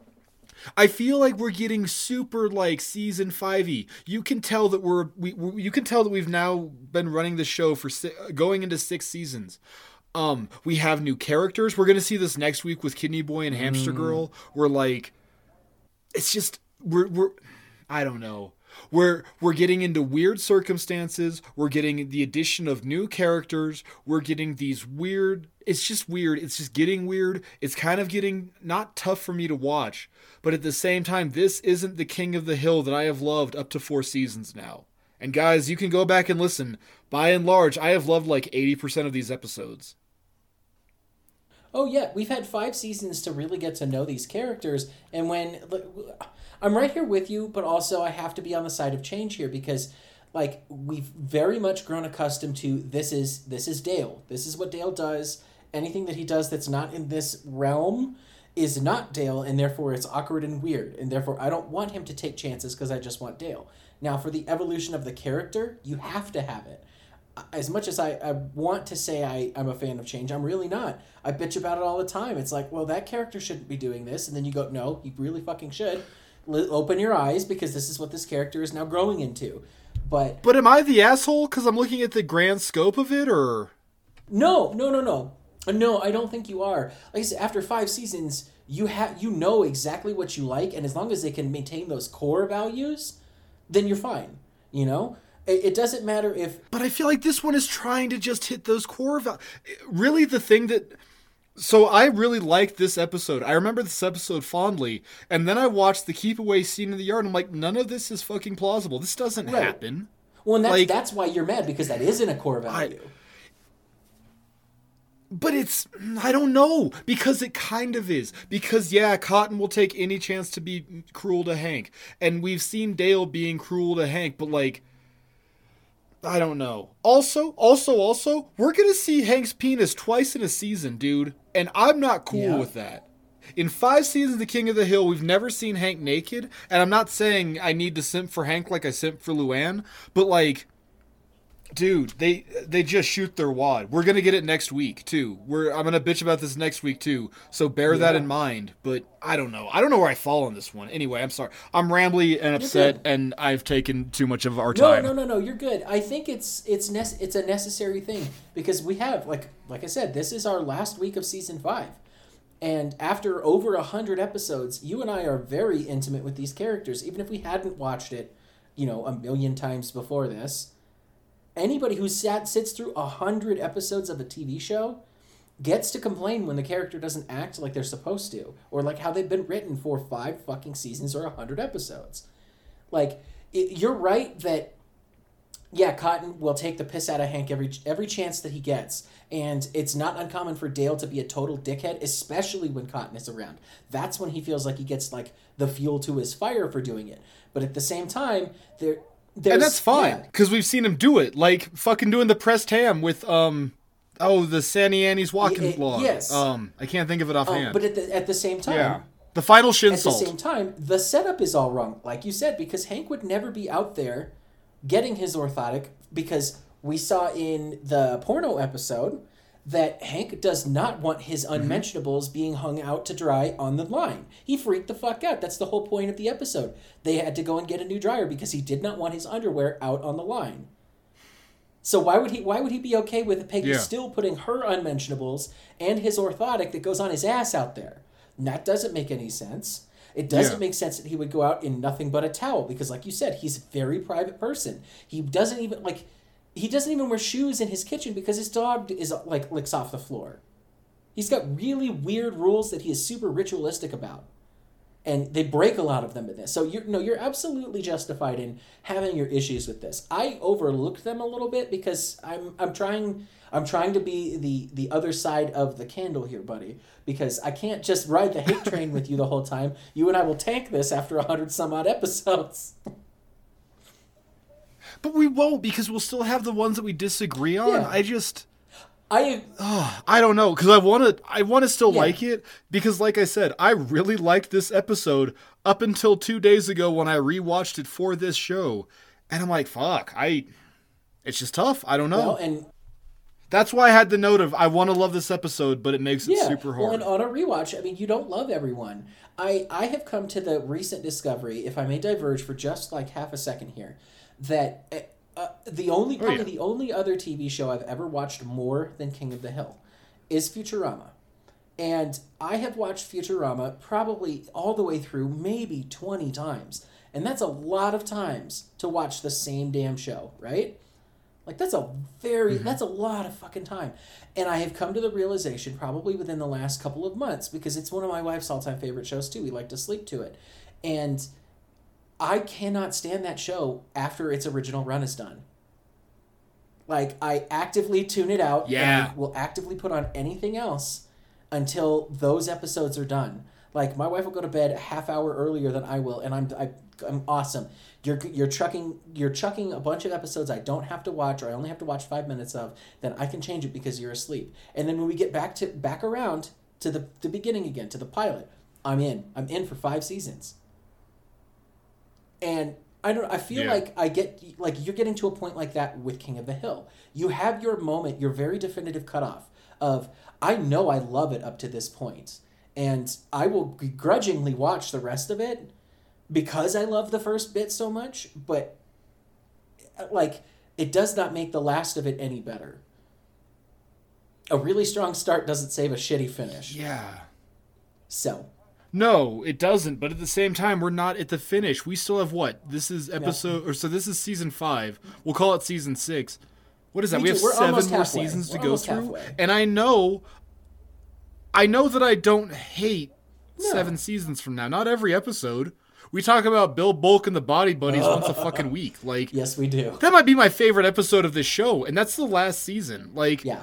I feel like we're getting super like season 5e. You can tell that we're we, we you can tell that we've now been running the show for si- going into 6 seasons. Um we have new characters. We're going to see this next week with Kidney Boy and Hamster Girl. We're like it's just we're we're I don't know. We're we're getting into weird circumstances. We're getting the addition of new characters. We're getting these weird. It's just weird. It's just getting weird. It's kind of getting not tough for me to watch, but at the same time, this isn't the King of the Hill that I have loved up to four seasons now. And guys, you can go back and listen. By and large, I have loved like eighty percent of these episodes. Oh yeah, we've had five seasons to really get to know these characters, and when I'm right here with you, but also I have to be on the side of change here because, like, we've very much grown accustomed to this is this is Dale. This is what Dale does. Anything that he does that's not in this realm is not Dale, and therefore it's awkward and weird, and therefore I don't want him to take chances because I just want Dale. Now, for the evolution of the character, you have to have it as much as I, I want to say I, I'm a fan of change, I'm really not. I bitch about it all the time. It's like, well, that character shouldn't be doing this. And then you go, no, you really fucking should. L- open your eyes because this is what this character is now growing into. But But am I the asshole because I'm looking at the grand scope of it, or no, no, no, no. Uh, No, I don't think you are. Like I said, after five seasons, you have you know exactly what you like, and as long as they can maintain those core values, then you're fine. You know, it, it doesn't matter if But I feel like this one is trying to just hit those core val- Really, the thing that. So I really liked this episode. I remember this episode fondly, and then I watched the keep away scene in the yard. And I'm like, none of this is fucking plausible. This doesn't Right. happen. well, and that's Like- that's why you're mad because that isn't a core value. But it's I don't know because it kind of is. Because yeah, Cotton will take any chance to be cruel to Hank, and we've seen Dale being cruel to Hank. But like, I don't know. Also, also, also, we're gonna see Hank's penis twice in a season, dude, and I'm not cool Yeah. with that. In five seasons of The King of the Hill, we've never seen Hank naked, and I'm not saying I need to simp for Hank like I simp for Luanne, but like, dude, they they just shoot their wad. We're gonna get it next week too. We're I'm gonna bitch about this next week too, so bear that in mind. But I don't know. I don't know where I fall on this one. Anyway, I'm sorry. I'm rambly and upset, and I've taken too much of our No, time. no, no, no. No. You're good. I think it's it's nece- it's a necessary thing because we have like like I said, this is our last week of season five, and after over a hundred episodes, you and I are very intimate with these characters. Even if we hadn't watched it, you know, a million times before this, anybody who sat sits through a hundred episodes of a TV show gets to complain when the character doesn't act like they're supposed to, or like how they've been written for five fucking seasons or a hundred episodes. Like it, you're right that yeah, Cotton will take the piss out of Hank every every chance that he gets, and it's not uncommon for Dale to be a total dickhead, especially when Cotton is around. That's when he feels like he gets like the fuel to his fire for doing it. But at the same time, there there's and that's fine yeah, because we've seen him do it, like fucking doing the pressed ham with um, oh the Sandy Annie's walking Y- vlog. yes. Um, I can't think of it offhand. but at the at the same time, yeah, the final shin at the same time, the setup is all wrong, like you said, because Hank would never be out there getting his orthotic because we saw in the porno episode that Hank does not want his Mm-hmm. unmentionables being hung out to dry on the line. He freaked the fuck out. That's the whole point of the episode. They had to go and get a new dryer because he did not want his underwear out on the line. So why would he why would he be okay with Peggy Yeah. still putting her unmentionables and his orthotic that goes on his ass out there? That doesn't make any sense. It doesn't Yeah. make sense that he would go out in nothing but a towel because like you said, he's a very private person. He doesn't even like he doesn't even wear shoes in his kitchen because his dog is like licks off the floor. He's got really weird rules that he is super ritualistic about. And they break a lot of them in this. So you're no, you're absolutely justified in having your issues with this. I overlooked them a little bit because I'm I'm trying I'm trying to be the the other side of the candle here, buddy. Because I can't just ride the hate train with you the whole time. You and I will tank this after a hundred some odd episodes. But we won't because we'll still have the ones that we disagree on. Yeah. I just I I don't know because I want to I want to still Yeah. like it because like I said I really liked this episode up until 2 days ago when I rewatched it for this show and I'm like fuck I it's just tough. I don't know. well and That's why I had the note of I want to love this episode but it makes it yeah, super well, hard. and on a rewatch, I mean, you don't love everyone. I I have come to the recent discovery, if I may diverge for just like half a second here, that uh, uh, the only probably Oh, yeah. the only other TV show I've ever watched more than King of the Hill is Futurama. And I have watched Futurama probably all the way through, maybe 20 times. And that's a lot of times to watch the same damn show, right? Like that's a very that's a lot of fucking time. And I have come to the realization probably within the last couple of months because it's one of my wife's all-time favorite shows too. We like to sleep to it. And I cannot stand that show after its original run is done. Like I actively tune it out Yeah. and will actively put on anything else until those episodes are done. Like my wife will go to bed a half hour earlier than I will, and I'm I, I'm awesome. You're you're chucking you're chucking a bunch of episodes I don't have to watch or I only have to watch five minutes of. Then I can change it because you're asleep. And then when we get back to back around to the the beginning again to the pilot, I'm in. I'm in for five seasons. And I don't. I feel Yeah. like I get like you're getting to a point like that with King of the Hill. You have your moment, your very definitive cutoff of I know I love it up to this point, and I will begrudgingly watch the rest of it because I love the first bit so much. But like, it does not make the last of it any better. A really strong start doesn't save a shitty finish. yeah. So No, it doesn't. But at the same time, we're not at the finish. We still have what? This is episode, or so this is season five. We'll call it season six. What is that? Me We have seven more seasons to We're go through, halfway. and I know, I know that I don't hate No. seven seasons from now. Not every episode. We talk about Bill Bulk and the Body Buddies once a fucking week. Like yes, we do. that might be my favorite episode of this show, and that's the last season. Like Yeah.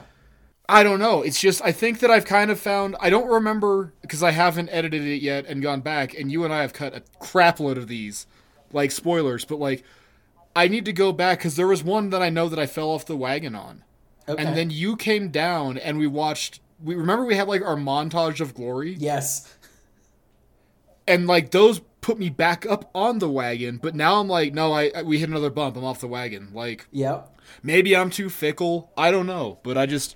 I don't know. It's just I think that I've kind of found I don't remember because I haven't edited it yet and gone back and you and I have cut a crap load of these like spoilers, but like I need to go back because there was one that I know that I fell off the wagon on, Okay. and then you came down and we watched. We remember we had like our montage of glory, yes. and like those put me back up on the wagon. But now I'm like, no, I, I we hit another bump. I'm off the wagon. Like Yep. maybe I'm too fickle. I don't know, but I just.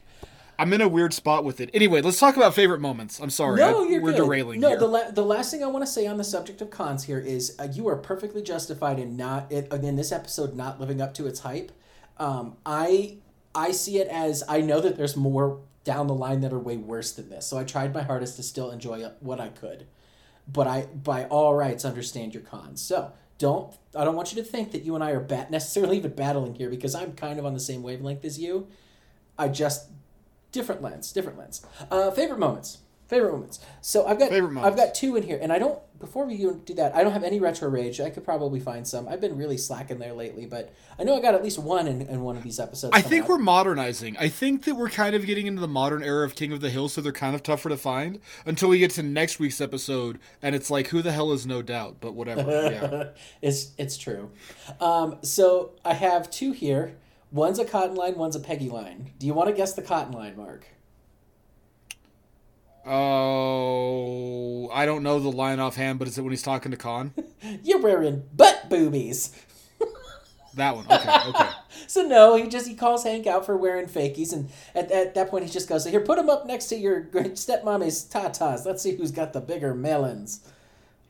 I'm in a weird spot with it. Anyway, let's talk about favorite moments. I'm sorry, No, you're we're good. derailing no, here. the la- the last thing I want to say on the subject of cons here is uh, you are perfectly justified in not it, in this episode not living up to its hype. Um, I I see it as I know that there's more down the line that are way worse than this, so I tried my hardest to still enjoy what I could, but I by all rights understand your cons. So don't I don't want you to think that you and I are bat necessarily even battling here because I'm kind of on the same wavelength as you. I just different lens, different lens. Uh, favorite moments. Favorite moments. So I've got I've got two in here, and I don't. Before we do that, I don't have any retro rage. I could probably find some. I've been really slacking there lately, but I know I got at least one in, in one of these episodes. I think up. we're modernizing. I think that we're kind of getting into the modern era of King of the Hill, so they're kind of tougher to find until we get to next week's episode, and it's like, who the hell is no doubt? But whatever. Yeah. it's it's true. Um, so I have two here. One's a cotton line. One's a Peggy line. Do you want to guess the cotton line, Mark? Oh, I don't know the line offhand, but is it when he's talking to Kahn? You're wearing butt boobies. That one. Okay. Okay. So no, he just he calls Hank out for wearing fakies, and at, at that point he just goes, "Here, put him up next to your stepmommy's tatas. Let's see who's got the bigger melons."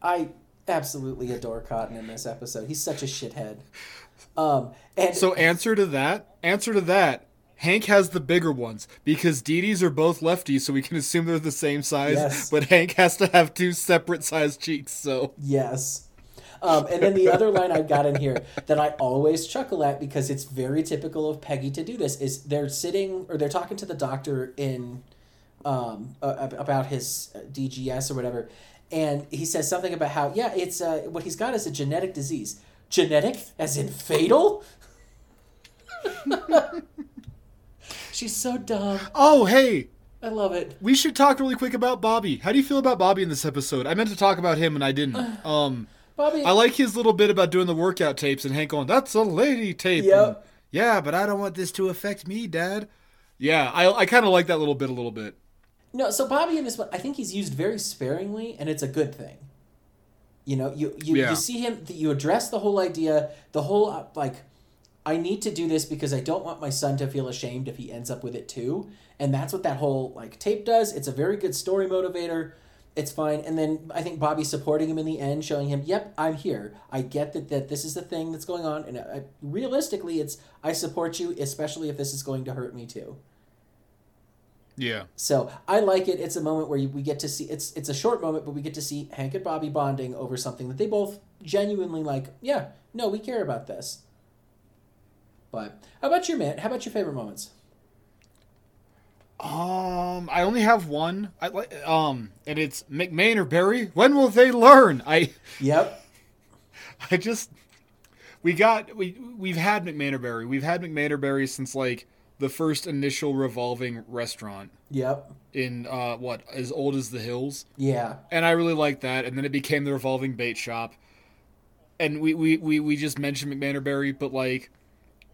I absolutely adore Cotton in this episode. He's such a shithead. Um, and So answer to that. Answer to that. Hank has the bigger ones because Dee are both lefties, so we can assume they're the same size. Yes. But Hank has to have two separate sized cheeks. So Yes. Um, and then the other line I've got in here that I always chuckle at because it's very typical of Peggy to do this is they're sitting or they're talking to the doctor in um, uh, about his uh, DGS or whatever, and he says something about how yeah it's uh, what he's got is a genetic disease. Genetic as in fatal. She's so dumb. Oh, hey, I love it. we should talk really quick about Bobby. How do you feel about Bobby in this episode? I meant to talk about him and I didn't. Um, Bobby, I like his little bit about doing the workout tapes and Hank going, "That's a lady tape." Yep. And, yeah, but I don't want this to affect me, Dad. Yeah, I I kind of like that little bit a little bit. No, so Bobby in this one, I think he's used very sparingly, and it's a good thing. You know, you you, Yeah. you see him, you address the whole idea, the whole uh, like, I need to do this because I don't want my son to feel ashamed if he ends up with it too, and that's what that whole like tape does. It's a very good story motivator. It's fine, and then I think Bobby supporting him in the end, showing him, "Yep, I'm here. I get that that this is the thing that's going on, and I, realistically, it's I support you, especially if this is going to hurt me too." Yeah. So I like it. It's a moment where you, we get to see it's it's a short moment, but we get to see Hank and Bobby bonding over something that they both genuinely like. Yeah, no, we care about this. But how about your man? How about your favorite moments? Um, I only have one. I like um, and it's McMainerberry. When will they learn? I Yep. I just we got we we've had McMainerberry. We've had McMainerberry since like the first initial revolving restaurant Yep. in uh what as old as the hills. Yeah. and I really liked that. And then it became the revolving bait shop, and we we we, we just mentioned McMainerberry, but like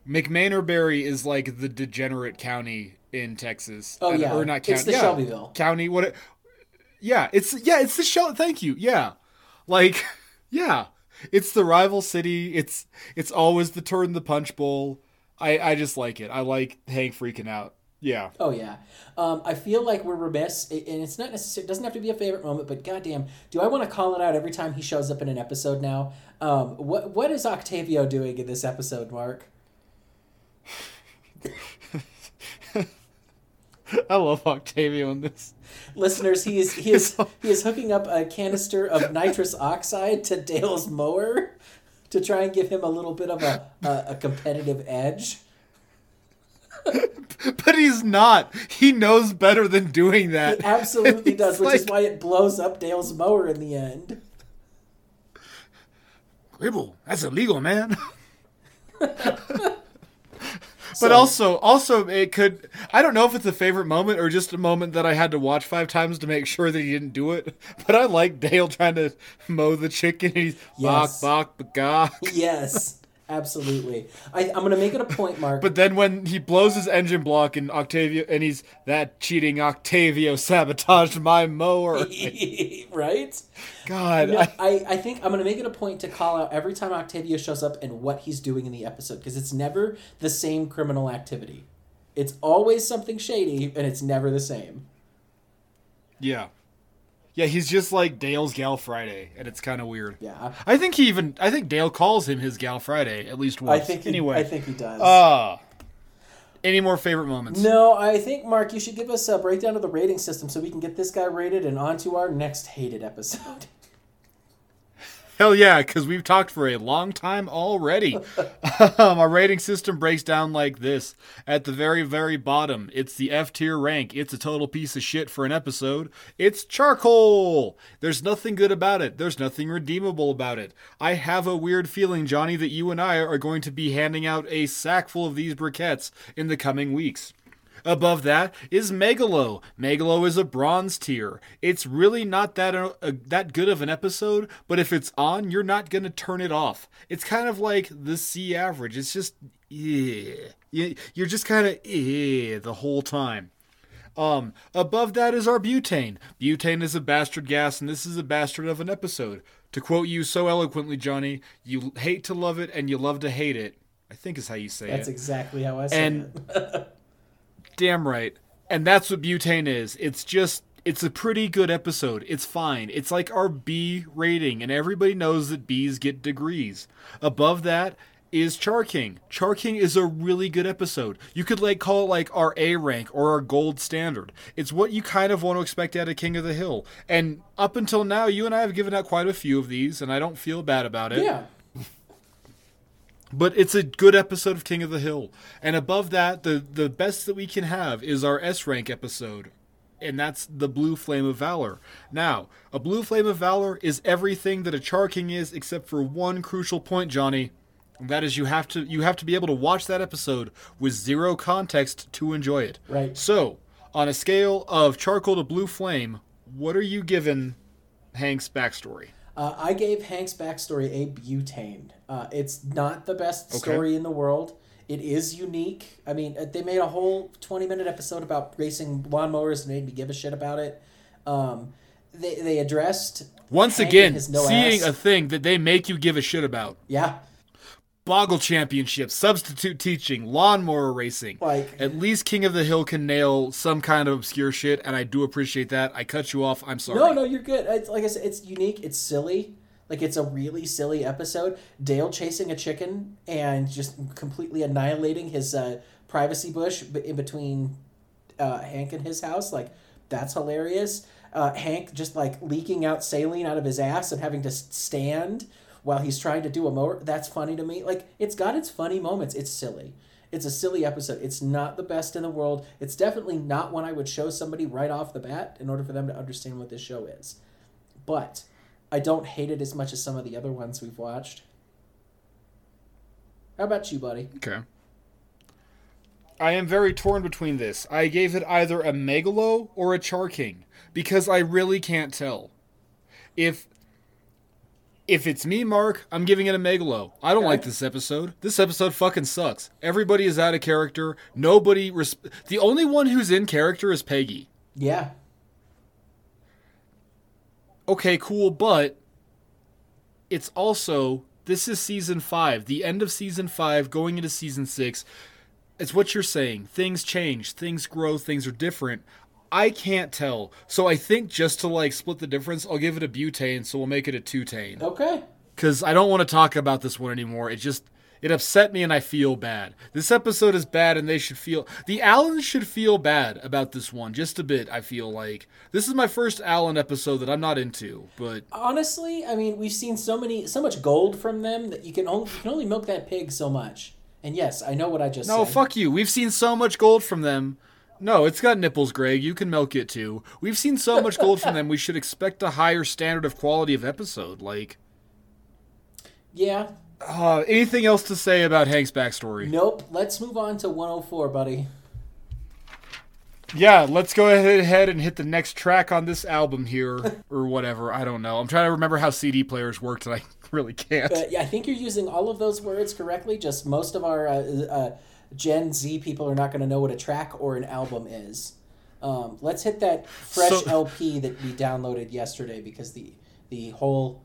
McMainerberry is like the degenerate county in Texas. Oh, And- yeah. or not county? It's the yeah, Shelbyville. county. What? It, yeah, it's yeah, it's the Shel. Thank you. Yeah, like yeah, it's the rival city. It's it's always the turn the punch bowl. I I just like it. I like Hank freaking out. Yeah. Oh yeah. Um, I feel like we're remiss, and it's not necessary. It doesn't have to be a favorite moment, but goddamn, do I want to call it out every time he shows up in an episode now? Um, what what is Octavio doing in this episode, Mark? I love Octavio in this. Listeners, he is he is he is hooking up a canister of nitrous oxide to Dale's mower to try and give him a little bit of a a, a competitive edge. But he's not. He knows better than doing that. It absolutely does, which is why it blows up Dale's mower in the end. Gribble, that's illegal, man. But also, also it could. I don't know if it's a favorite moment or just a moment that I had to watch five times to make sure that he didn't do it. But I like Dale trying to mow the chicken. And he's Yes. bok bok baka. Yes, Absolutely. I, I'm going to make it a point, Mark. But then when he blows his engine block and Octavio and he's that cheating Octavio sabotaged my mower. right? God, No, I, I, I think I'm going to make it a point to call out every time Octavio shows up and what he's doing in the episode because it's never the same criminal activity. It's always something shady and it's never the same. yeah, yeah, he's just like Dale's Gal Friday, and it's kind of weird. Yeah. I think he even I think Dale calls him his Gal Friday at least once. I think he, anyway, I think he does. Ah. any more favorite moments? no, I think Mark, you should give us a breakdown of the rating system so we can get this guy rated and on to our next hated episode. Hell yeah, because we've talked for a long time already. um, our rating system breaks down like this. At the very, very bottom, it's the F tier rank. It's a total piece of shit for an episode. It's charcoal. There's nothing good about it. There's nothing redeemable about it. I have a weird feeling, Jonny, that you and I are going to be handing out a sack full of these briquettes in the coming weeks. Above that is Megalo. Megalo is a bronze tier. It's really not that uh, that good of an episode, but if it's on, you're not gonna turn it off. It's kind of like the C average. It's just yeah, You- you're just kind of yeah the whole time. Um, above that is our butane. Butane is a bastard gas, and this is a bastard of an episode. To quote you so eloquently, Jonny, you hate to love it and you love to hate it. I think is how you say That's it. That's exactly how I say And- it. Damn right. And that's what butane is. It's just it's a pretty good episode. It's fine. It's like our B rating, and everybody knows that B's get degrees. Above that is Char King. Char King is a really good episode. You could like call it like our A rank or our gold standard. It's what you kind of want to expect out of King of the Hill. And up until now, you and I have given out quite a few of these, and I don't feel bad about it. Yeah. But it's a good episode of King of the Hill. And above that, the, the best that we can have is our S rank episode. And that's the Blue Flame of Valor. Now, a Blue Flame of Valor is everything that a Char King is, except for one crucial point, Jonny. And that is you have to you have to be able to watch that episode with zero context to enjoy it. Right. So, on a scale of charcoal to blue flame, what are you giving Hank's backstory? Uh, I gave Hank's backstory a butane. Uh, it's not the best Okay. story in the world. It is unique. I mean, uh, they made a whole 20 minute episode about racing lawnmowers and made me give a shit about it. Um, they, they addressed. Once Hank again, no seeing ass. a thing that they make you give a shit about. Yeah. Boggle Championship, substitute teaching, lawnmower racing. Like- at least King of the Hill can nail some kind of obscure shit, and I do appreciate that. I cut you off. I'm sorry. No, no, you're good. It's, like I said, it's unique. It's silly. Like it's a really silly episode. Dale chasing a chicken and just completely annihilating his uh, privacy bush in between uh, Hank and his house. Like that's hilarious. Uh, Hank just like leaking out saline out of his ass and having to stand while he's trying to do a mower. That's funny to me. Like it's got its funny moments. It's silly. It's a silly episode. It's not the best in the world. It's definitely not one I would show somebody right off the bat in order for them to understand what this show is. But I don't hate it as much as some of the other ones we've watched. How about you, buddy? Okay. I am very torn between this. I gave it either a Megalo or a Char King because I really can't tell. If if it's me, Mark, I'm giving it a Megalo. I don't Okay. like this episode. This episode fucking sucks. Everybody is out of character. Nobody res- The only one who's in character is Peggy. Yeah. okay, cool, but it's also this is season five, the end of season five, going into season six. It's what you're saying. Things change, things grow, things are different. I can't tell. So I think just to like split the difference, I'll give it a butane, so we'll make it a two-tane. Okay. Because I don't want to talk about this one anymore. It just it upset me and I feel bad. This episode is bad and they should feel the Allens should feel bad about this one just a bit, I feel like. This is my first Allen episode that I'm not into, but Honestly, I mean, we've seen so many, so much gold from them that you can only you can only milk that pig so much. And yes, I know what I just no, said. fuck you. We've seen so much gold from them. No, it's got nipples, Greg. You can milk it too. We've seen so much gold from them. We should expect a higher standard of quality of episode. Like, Yeah. uh, anything else to say about Hank's backstory? Nope. Let's move on to 104, buddy. Yeah, let's go ahead and hit the next track on this album here, or whatever. I don't know. I'm trying to remember how CD players worked, and I really can't. Uh, yeah, I think you're using all of those words correctly. Just most of our uh, uh, Gen Z people are not going to know what a track or an album is. Um, let's hit that fresh So- LP that we downloaded yesterday because the the whole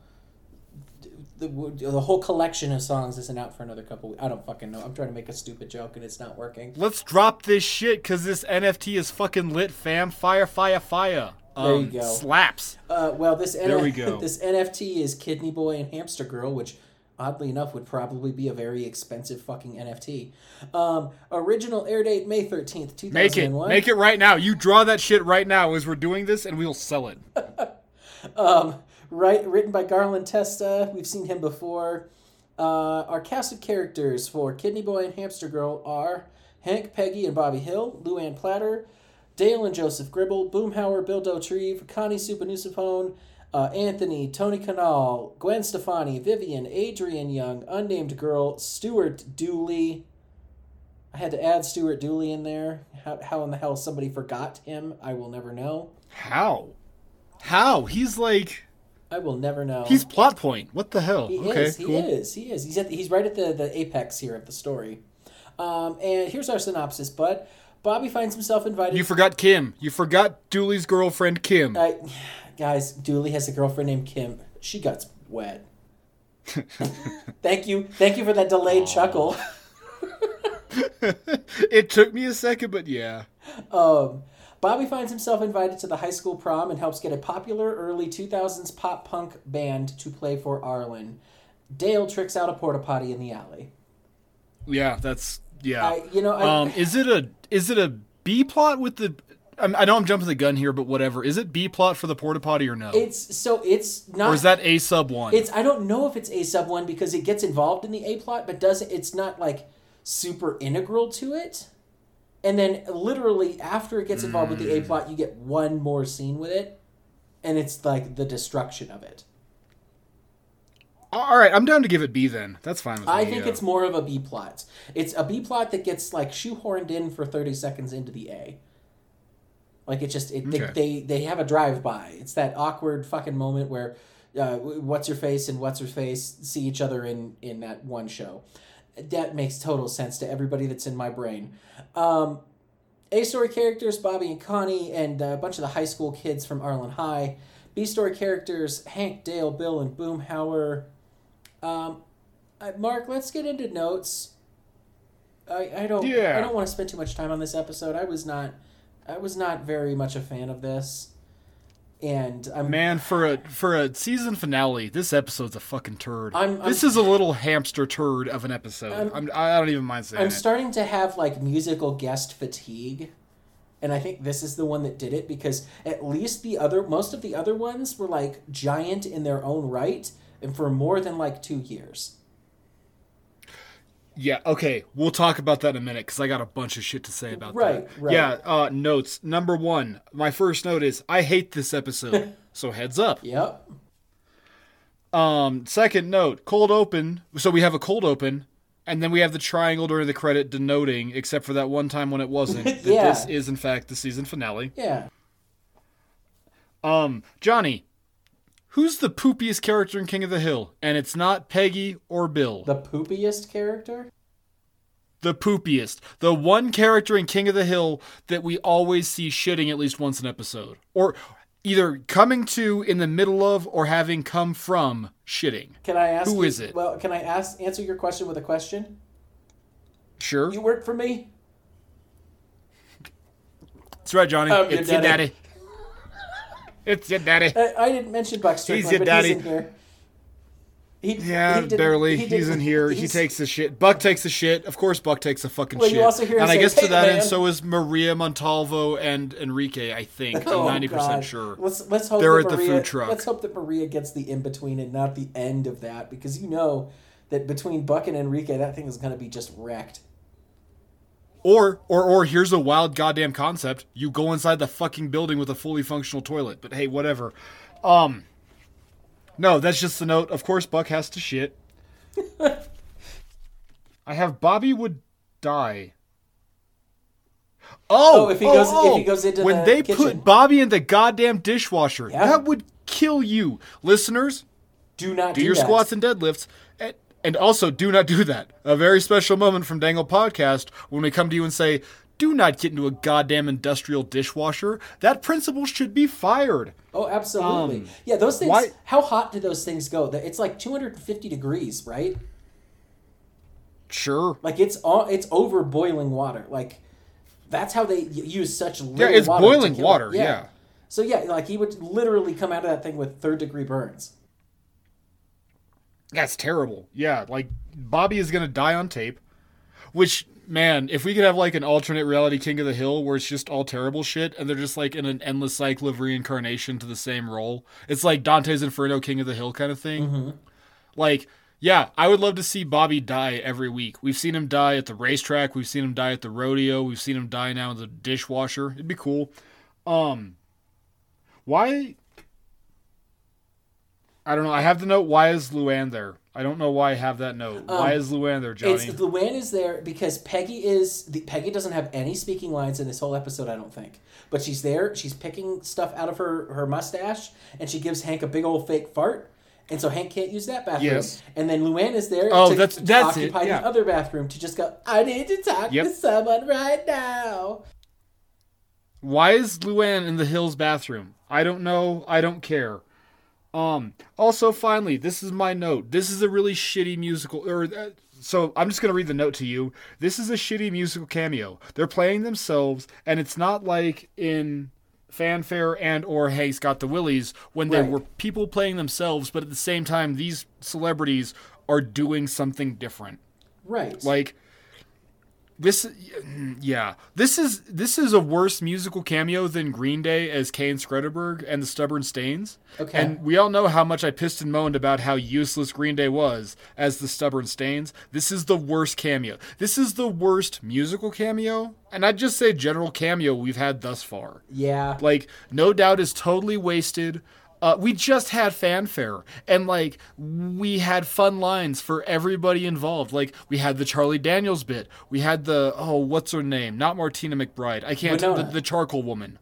the, the whole collection of songs isn't out for another couple. Weeks. I don't fucking know. I'm trying to make a stupid joke and it's not working. Let's drop this shit because this NFT is fucking lit, fam. Fire, fire, fire. Um, There you go. Slaps. Uh, well, this There we go. this NFT is Kidney Boy and Hamster Girl, which oddly enough would probably be a very expensive fucking NFT. Um, original air date May thirteenth, two Make it. Make it right now. You draw that shit right now as we're doing this, and we'll sell it. Um, right, written by Garland Testa. We've seen him before. Uh, our cast of characters for Kidney Boy and Hamster Girl are Hank, Peggy, and Bobby Hill, Luanne Platter, Dale and Joseph Gribble, Boomhauer, Bill Dauterive, Connie Souphanousinphone, uh, Anthony, Tony Kanal, Gwen Stefani, Vivian, Adrian Young, Unnamed Girl, Stuart Dooley. I had to add Stuart Dooley in there. How, how in the hell somebody forgot him, I will never know. How? How? He's like I will never know. he's plot point. What the hell? He okay, is. He cool. is. He is. He's at. The, he's right at the the apex here of the story. Um, and here's our synopsis. Bud, Bobby finds himself invited. You forgot Kim. You forgot Dooley's girlfriend Kim. I, guys, Dooley has a girlfriend named Kim. She got wet. thank you. Thank you for that delayed chuckle. it took me a second, but yeah. Um, Bobby finds himself invited to the high school prom and helps get a popular early 2000s pop punk band to play for Arlen. Dale tricks out a porta potty in the alley. Yeah, that's yeah. I, you know, I, um, is it a is it a B plot with the? I'm, I know I'm jumping the gun here, but whatever. Is it B plot for the porta potty or no? it's so it's not. or is that A sub one? It's I don't know if it's a sub one because it gets involved in the A plot, but doesn't it's not like super integral to it. And then literally after it gets involved with the A hmm. plot, you get one more scene with it, and it's like the destruction of it. All right, I'm down to give it B then. That's fine with me. I think yeah. it's more of a B plot. It's a B plot that gets like shoehorned in for thirty seconds into the A. Like it just it, Okay. they, they they have a drive by. It's that awkward fucking moment where uh, what's your face and what's her face see each other in in that one show. That makes total sense to everybody that's in my brain. Um, a story characters Bobby and Connie and a bunch of the high school kids from Arlen High. B story characters Hank, Dale, Bill, and Boomhauer. Um, Mark, let's get into notes. I, I don't Yeah. I don't want to spend too much time on this episode. I was not I was not very much a fan of this, and I'm Man, for a for a season finale, this episode's a fucking turd. I'm- I'm- this is a little hamster turd of an episode. I'm- I'm, I don't even mind saying I'm it. starting to have like musical guest fatigue. And I think this is the one that did it because at least the other most of the other ones were like giant in their own right and for more than like 2 years. Yeah, okay. We'll talk about that in a minute because I got a bunch of shit to say about Right, that. right. Yeah, uh, notes. Number one, my first note is I hate this episode. so heads up. Yep. Um, second note, cold open. So we have a cold open, and then we have the triangle during the credit denoting, except for that one time when it wasn't, that Yeah. this is in fact the season finale. Yeah. Um, Jonny, who's the poopiest character in King of the Hill? And it's not Peggy or Bill. The poopiest character? the poopiest. The one character in King of the Hill that we always see shitting at least once an episode. Or either coming to in the middle of or having come from shitting. Can I ask Who you- is it? Well, can I ask answer your question with a question? Sure. You work for me? That's right, Jonny. Oh, I'm it's your daddy. daddy. It's your daddy. I, I didn't mention Buck Strickland, your but daddy. he's in here. He, Yeah, he barely. he He's in here. He takes the shit. Buck takes the shit. Of course, Buck takes the fucking Well, you shit. also hear and I guess to "Hey, that end, so is Maria Montalvo and Enrique. I think. I'm Oh, ninety percent sure. Let's let's hope They're at the food truck. Let's hope that Maria gets the in between and not the end of that because you know that between Buck and Enrique, that thing is going to be just wrecked. Or, or, or here's a wild goddamn concept: you go inside the fucking building with a fully functional toilet. But hey, whatever. Um, no, that's just the note. Of course, Buck has to shit. I have Bobby would die. Oh, Oh, if he goes- if he goes into when the they kitchen. put Bobby in the goddamn dishwasher, Yeah. that would kill you, listeners. Do not do, do, your that. squats and deadlifts. And, and also, do not do that. A very special moment from Dangle Podcast when we come to you and say, do not get into a goddamn industrial dishwasher. That principal should be fired. Oh, absolutely. Um, yeah, those things. why- How hot do those things go? That- It's like 250 degrees, right? Sure. Like it's all it's over boiling water. Like that's how they use such little Yeah, it's water boiling kill it. water, yeah. So yeah, like he would literally come out of that thing with third degree burns. That's terrible. Yeah, like Bobby is gonna die on tape. Which man, if we could have like an alternate reality King of the Hill where it's just all terrible shit and they're just like in an endless cycle of reincarnation to the same role. It's like Dante's Inferno King of the Hill kind of thing. Like, yeah, I would love to see Bobby die every week. We've seen him die at the racetrack, we've seen him die at the rodeo, we've seen him die now in the dishwasher. It'd be cool. Um why I don't know. I have the note. Why is Luanne there? I don't know why I have that note. Um, why is Luanne there, Jonny? It's Luanne is there because Peggy is the Peggy doesn't have any speaking lines in this whole episode, I don't think. But she's there, she's picking stuff out of her her mustache, and she gives Hank a big old fake fart. And so Hank can't use that bathroom. Yes. And then Luanne is there Oh, to, that's- to that's it, occupy yeah. the other bathroom to just go, I need to talk Yep. to someone right now. Why is Luanne in the Hills bathroom? I don't know. I don't care. Um. Also, finally, this is my note. This is a really shitty musical. Or uh, so I'm just gonna read the note to you. This is a shitty musical cameo. They're playing themselves, and it's not like in fanfare and or Hank's Got the Willies when there Right. were people playing themselves, but at the same time, these celebrities are doing something different. Right. Like this yeah. This is this is a worse musical cameo than Green Day as Kane Skredeberg and the Stubborn Stains. Okay. And we all know how much I pissed and moaned about how useless Green Day was as the Stubborn Stains. This is the worst cameo. This is the worst musical cameo, and I'd just say general cameo we've had thus far. yeah. Like, no doubt is totally wasted. Uh, we just had fanfare and like we had fun lines for everybody involved. Like we had the Charlie Daniels bit. We had the oh what's her name? Not Martina McBride. I can't the, Wynonna. the charcoal woman.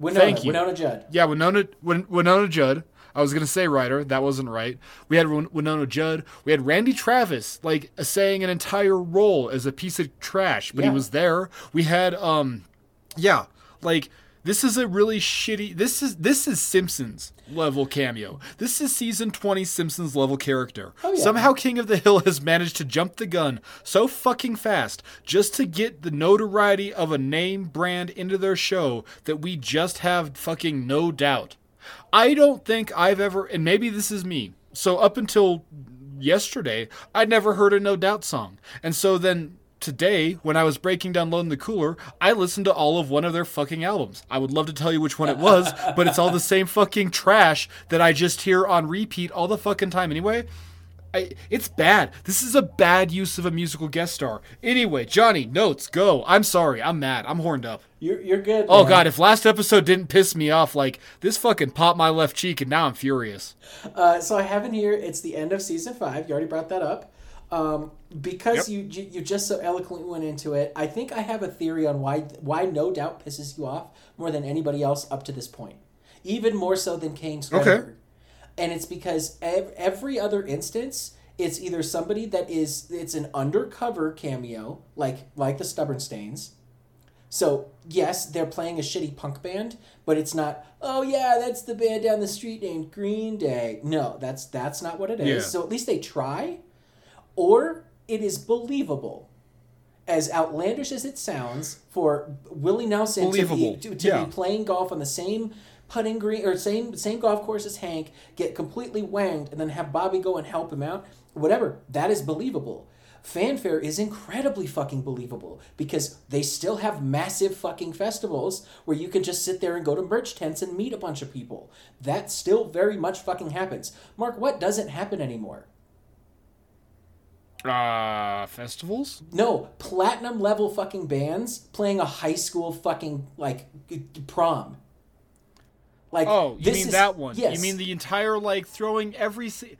Wynonna, thank you. Wynonna Judd. Yeah, Wynonna Win, Wynonna Judd. I was gonna say writer. That wasn't right. We had Win- Wynonna Judd. We had Randy Travis, like saying an entire role as a piece of trash, but Yeah. he was there. We had um, yeah, like this is a really shitty. This is this is Simpsons level cameo. This is season twenty Simpsons level character. Oh, yeah. Somehow King of the Hill has managed to jump the gun so fucking fast just to get the notoriety of a name brand into their show that we just have fucking no doubt. I don't think I've ever, and maybe this is me. So up until yesterday, I'd never heard a No Doubt song. And so then today, when I was breaking down Load in the Cooler, I listened to all of one of their fucking albums. I would love to tell you which one it was, but it's all the same fucking trash that I just hear on repeat all the fucking time anyway. I, it's bad. This is a bad use of a musical guest star. Anyway, Jonny, notes, go. I'm sorry. I'm mad. I'm horned up. You're, you're good. Oh man. god, if last episode didn't piss me off, like this fucking popped my left cheek and now I'm furious. Uh, so I have in here. It's the end of season five. You already brought that up. Um, because Yep. you, you you just so eloquently went into it. I think I have a theory on why why no doubt pisses you off more than anybody else up to this point, even more so than Kane Skredeberg. And it's because ev- every other instance, it's either somebody that is it's an undercover cameo, like like the Stubborn Stains. So yes, they're playing a shitty punk band, but it's not. Oh yeah, that's the band down the street named Green Day. No, that's that's not what it is. Yeah. So at least they try, or it is believable. As outlandish as it sounds, for Willie Nelson to be, to, to yeah. be playing golf on the same putting green or same same golf course as Hank, get completely wanged, and then have Bobby go and help him out. Whatever, that is believable. Fanfare is incredibly fucking believable because they still have massive fucking festivals where you can just sit there and go to merch tents and meet a bunch of people. That still very much fucking happens. Mark, what doesn't happen anymore? Uh festivals? No, platinum level fucking bands playing a high school fucking like prom. Like Oh, you mean is- that one. Yes. You mean the entire like throwing every se-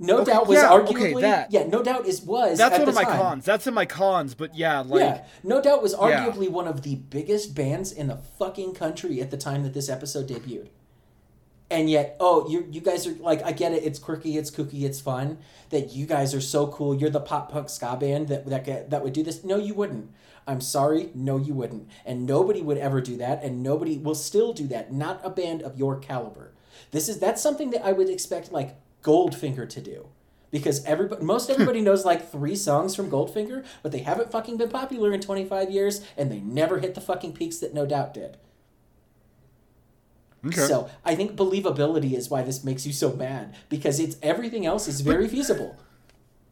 No Okay, doubt was yeah, okay, arguably that. yeah, no doubt is was That's at one of my time. cons. That's in my cons, but yeah, like yeah, no doubt was Yeah. arguably one of the biggest bands in the fucking country at the time that this episode debuted. And yet oh you you guys are like I get it it's quirky it's kooky it's fun that you guys are so cool you're the pop punk ska band that that that would do this. No you wouldn't. I'm sorry no you wouldn't. And nobody would ever do that and nobody will still do that not a band of your caliber. This is that's something that I would expect like Goldfinger to do because everybody most hmm. everybody knows like three songs from Goldfinger but they haven't fucking been popular in 25 years and they never hit the fucking peaks that No Doubt did Okay. so I think believability is why this makes you so mad because it's everything else is very feasible,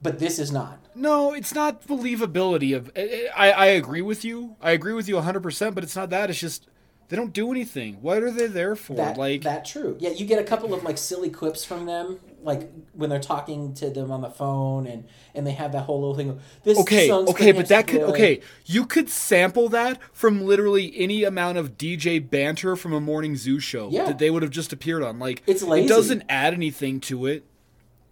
but this is not. No, it's not believability of. Eh, eh, I, I agree with you. I agree with you 100%, but it's not that. It's just they don't do anything. What are they there for? That like that true. Yeah, you get a couple of like silly quips from them, like when they're talking to them on the phone, and and they have that whole little thing. Of, this Okay, okay, but that could okay. You could sample that from literally any amount of DJ banter from a morning zoo show Yeah. that they would have just appeared on. Like It's lazy. It doesn't add anything to it.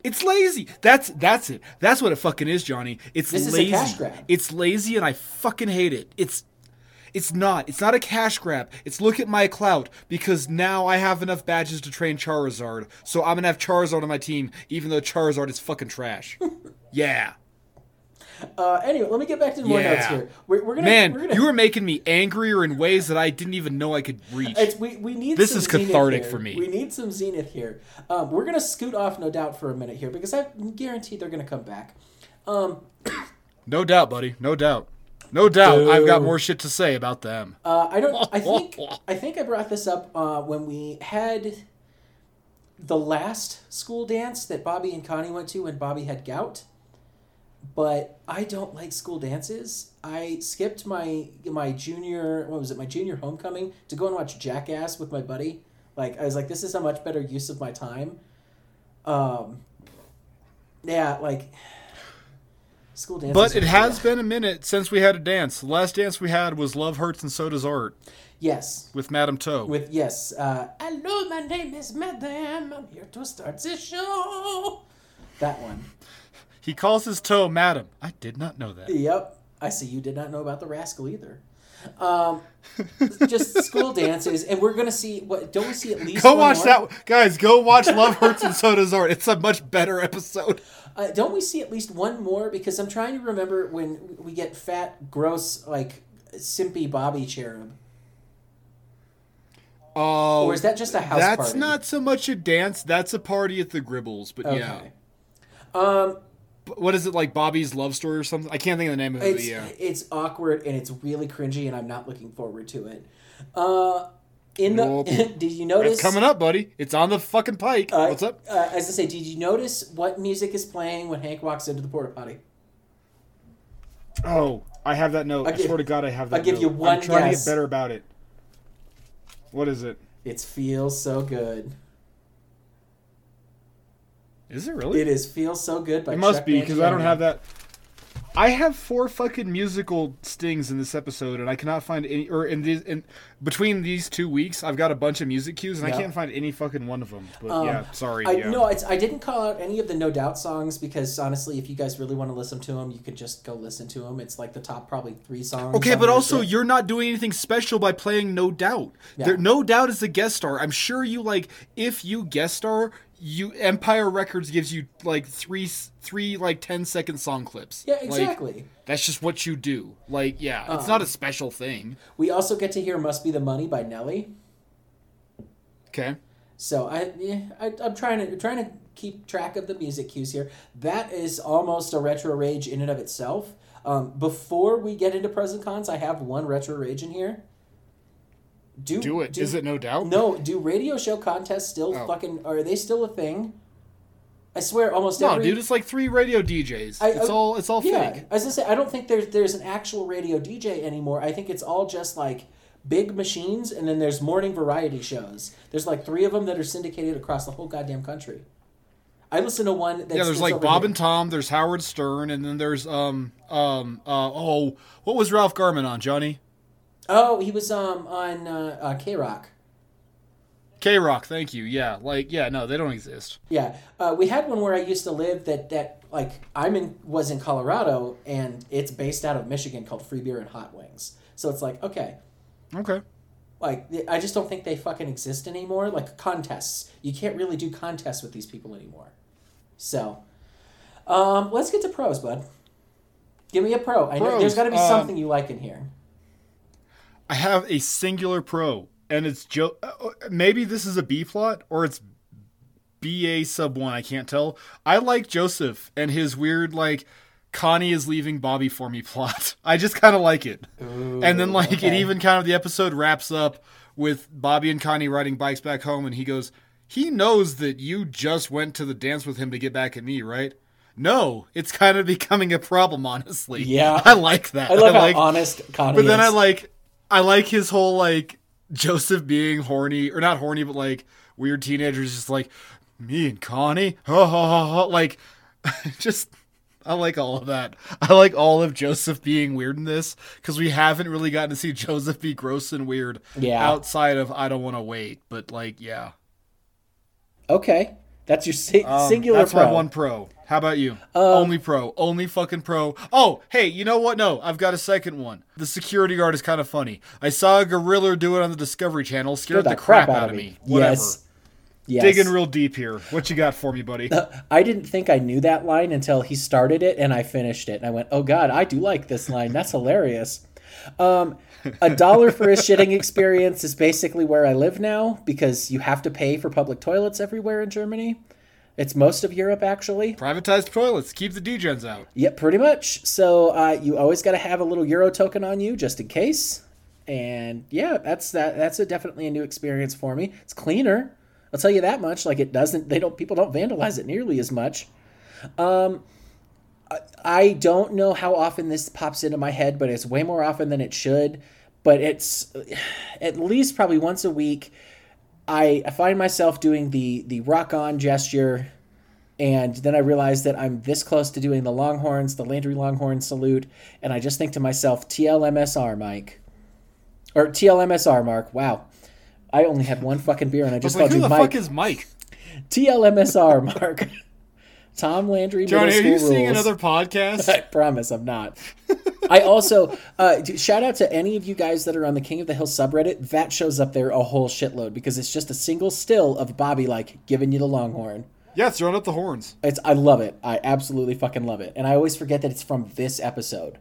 It's lazy. That's that's it. That's what it fucking is, Jonny. It's This lazy. It's lazy, and I fucking hate it. It's it's not. It's not a cash grab. It's look at my clout because now I have enough badges to train Charizard. So I'm gonna have Charizard on my team, even though Charizard is fucking trash. yeah. Uh, anyway, let me get back to the more Yeah. notes here. We're, we're gonna Man, we're gonna, you are making me angrier in ways that I didn't even know I could reach. It's, we, we need This is cathartic for me. We need some Zenith here. Um, we're gonna scoot off, no doubt, for a minute here because I guarantee they're gonna come back. Um, No doubt, buddy. No doubt. No doubt. I've got more shit to say about them. Uh, I don't. I think. I think I brought this up uh, when we had the last school dance that Bobby and Connie went to when Bobby had gout. But I don't like school dances. I skipped my my junior. What was it? My junior homecoming to go and watch Jackass with my buddy. Like I was like, this is a much better use of my time. Um. Yeah, like. School dances. But it has been a minute since we had a dance. The last dance we had was Love Hurts and So Does Art Yes, with Madame Toe. with yes. Uh, Hello, my name is Madame. I'm here to start the show. That one. he calls his toe Madam. I did not know that. Yep. I see you did not know about the rascal either. Um, just school dances, and we're gonna see what? Don't we see at least? Go watch more? that. Guys, go watch Love Hurts and So Does Art. It's a much better episode. Uh, don't we see at least one more? Because I'm trying to remember when we get fat, gross, like simpy Bobby cherub, Oh, or is that just a house that's party? not so much a dance. That's a party at the Gribbles. But yeah. Okay. Um, B- What is it like Bobby's love story or something? I can't think of the name of it. It's yeah. it's awkward and it's really cringy, and I'm not looking forward to it. Uh, in the Nope. did you notice? It's coming up, buddy. It's on the fucking pike. Uh, What's up? Uh, as I say, did you notice what music is playing when Hank walks into the porta potty? Oh, I have that note. I'll I give- swear to God, I have that. I'll give note. you one I'm trying guess. to get better about it. What is it? It feels so good. Is it really? It is feels so good. By It must Chuck be because I don't have that. I have four fucking musical stings in this episode, and I cannot find any. Or in these, in between these two weeks, I've got a bunch of music cues, and Yeah. I can't find any fucking one of them. But Um, yeah, sorry. I yeah. no, it's I didn't call out any of the No Doubt songs because honestly, if you guys really want to listen to them, you could just go listen to them. It's like the top probably three songs. Okay, but also shit. you're not doing anything special by playing No Doubt. Yeah. There, no Doubt is a guest star. I'm sure you like if you guest star, you Empire Records gives you like three three like 10 second song clips. yeah, Like, exactly. that's just what you do. Like, yeah, it's Um, not a special thing. we also get to hear "Must Be the Money" by Nelly. Okay. So I, yeah, I I'm trying to trying to keep track of the music cues here. That is almost a retro rage in and of itself. Um, before we get into pros and cons, I have one retro rage in here. Do Do it. Is it No Doubt? No. Do radio show contests still Oh. fucking are they still a thing? I swear, almost No, every. dude, it's like three radio DJs. I- it's I- all it's all yeah, fake. I was gonna say I don't think there's there's an actual radio DJ anymore. I think it's all just like big machines, and then there's morning variety shows. There's like three of them that are syndicated across the whole goddamn country. I listen to one. That's, Yeah, there's like Bob here. and Tom, there's Howard Stern, and then there's um um uh oh what was Ralph Garman on, Jonny? Oh, he was um on uh, uh, KROQ. K Rock, thank you. Yeah, like yeah, no, they don't exist. Yeah, uh, we had one where I used to live that that like I'm in was in Colorado and it's based out of Michigan called Free Beer and Hot Wings. So it's like okay, Okay. Like I just don't think they fucking exist anymore. Like contests, you can't really do contests with these people anymore. So, um, let's get to pros, bud. Give me a pro. I know Pros, there's got to be um, something you like in here. I have a singular pro, and it's jo- uh, maybe this is a B plot or it's BA sub one. I can't tell. I like Joseph and his weird like Connie is leaving Bobby for me plot. I just kind of like it. and then like it even kind of the episode wraps up with Bobby and Connie riding bikes back home, and he goes, "He knows that you just went to the dance with him to get back at me, right?" No, it's kind of becoming a problem, honestly. Yeah. I like that. I love like, how honest Connie but then is. I like I like his whole like Joseph being horny or not horny, but like weird teenagers just like me and Connie, ha ha ha ha. Like just I like all of that. I like all of Joseph being weird in this because we haven't really gotten to see Joseph be gross and weird Yeah. outside of I don't want to wait. But like, yeah, okay, that's your si- Um, singular That's pro. my one pro. How about you? only pro. Only fucking pro. Oh, hey, you know what? No, I've got a second one. The security guard is kind of funny. I saw a gorilla do it on the Discovery Channel. Scared the, crap, out of me. Whatever. Yes. Yes. Digging real deep here. What you got for me, buddy? I didn't think I knew that line until he started it and I finished it. And I went, oh God, I do like this line. That's hilarious. Um, a dollar for a shitting experience is basically where I live now because you have to pay for public toilets everywhere in Germany. It's most of Europe, actually. Privatized toilets. Keep the degens out. Yep, pretty much. So uh, you always got to have a little euro token on you just in case. And yeah, that's that. That's a definitely a new experience for me. It's cleaner. I'll tell you that much. Like it doesn't. They don't. People don't vandalize it nearly as much. Um, I, I don't know how often this pops into my head, but it's way more often than it should. But it's at least probably once a week. I, I find myself doing the the rock on gesture and then I realize that I'm this close to doing the Longhorns, the Landry Longhorn salute, and I just think to myself, TLMSR, Mike. Or TLMSR, Mark. Wow. I only had one fucking beer and I just like, called who the Mike. fuck is Mike? TLMSR, Mark. Tom Landry, Jonny, are you School seeing another podcast? I promise I'm not. I also uh, shout out to any of you guys that are on the King of the Hill subreddit. That shows up there a whole shitload because it's just a single still of Bobby like giving you the Longhorn. yeah, throwing up the horns. It's I love it. I absolutely fucking love it. And I always forget that it's from this episode.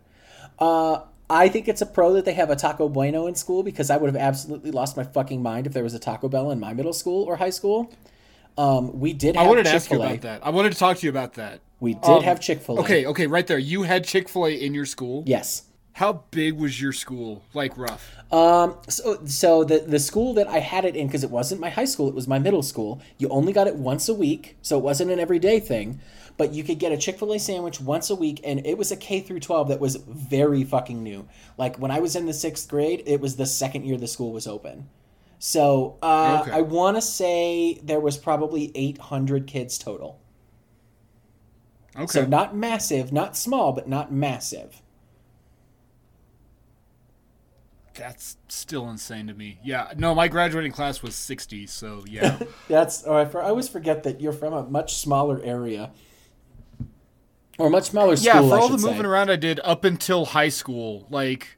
Uh I think it's a pro that they have a Taco Bueno in school because I would have absolutely lost my fucking mind if there was a Taco Bell in my middle school or high school. Um, we did have I wanted to ask you Chick-fil-A. about that. I wanted to talk to you about that. We did Um, have Chick Fil A. Okay, okay, right there. You had Chick Fil A in your school. Yes. How big was your school? Like rough. Um, so, so the the school that I had it in because it wasn't my high school, it was my middle school. You only got it once a week, so it wasn't an everyday thing. But you could get a Chick Fil A sandwich once a week, and it was a K through twelve that was very fucking new. Like when I was in the sixth grade, it was the second year the school was open. So uh, Okay. I want to say there was probably eight hundred kids total. Okay. So not massive, not small, but not massive. That's still insane to me. Yeah. No, my graduating class was 60, so yeah. That's or I, for, I always forget that you're from a much smaller area, or much smaller school. yeah, for all the moving say. around I did up until high school, like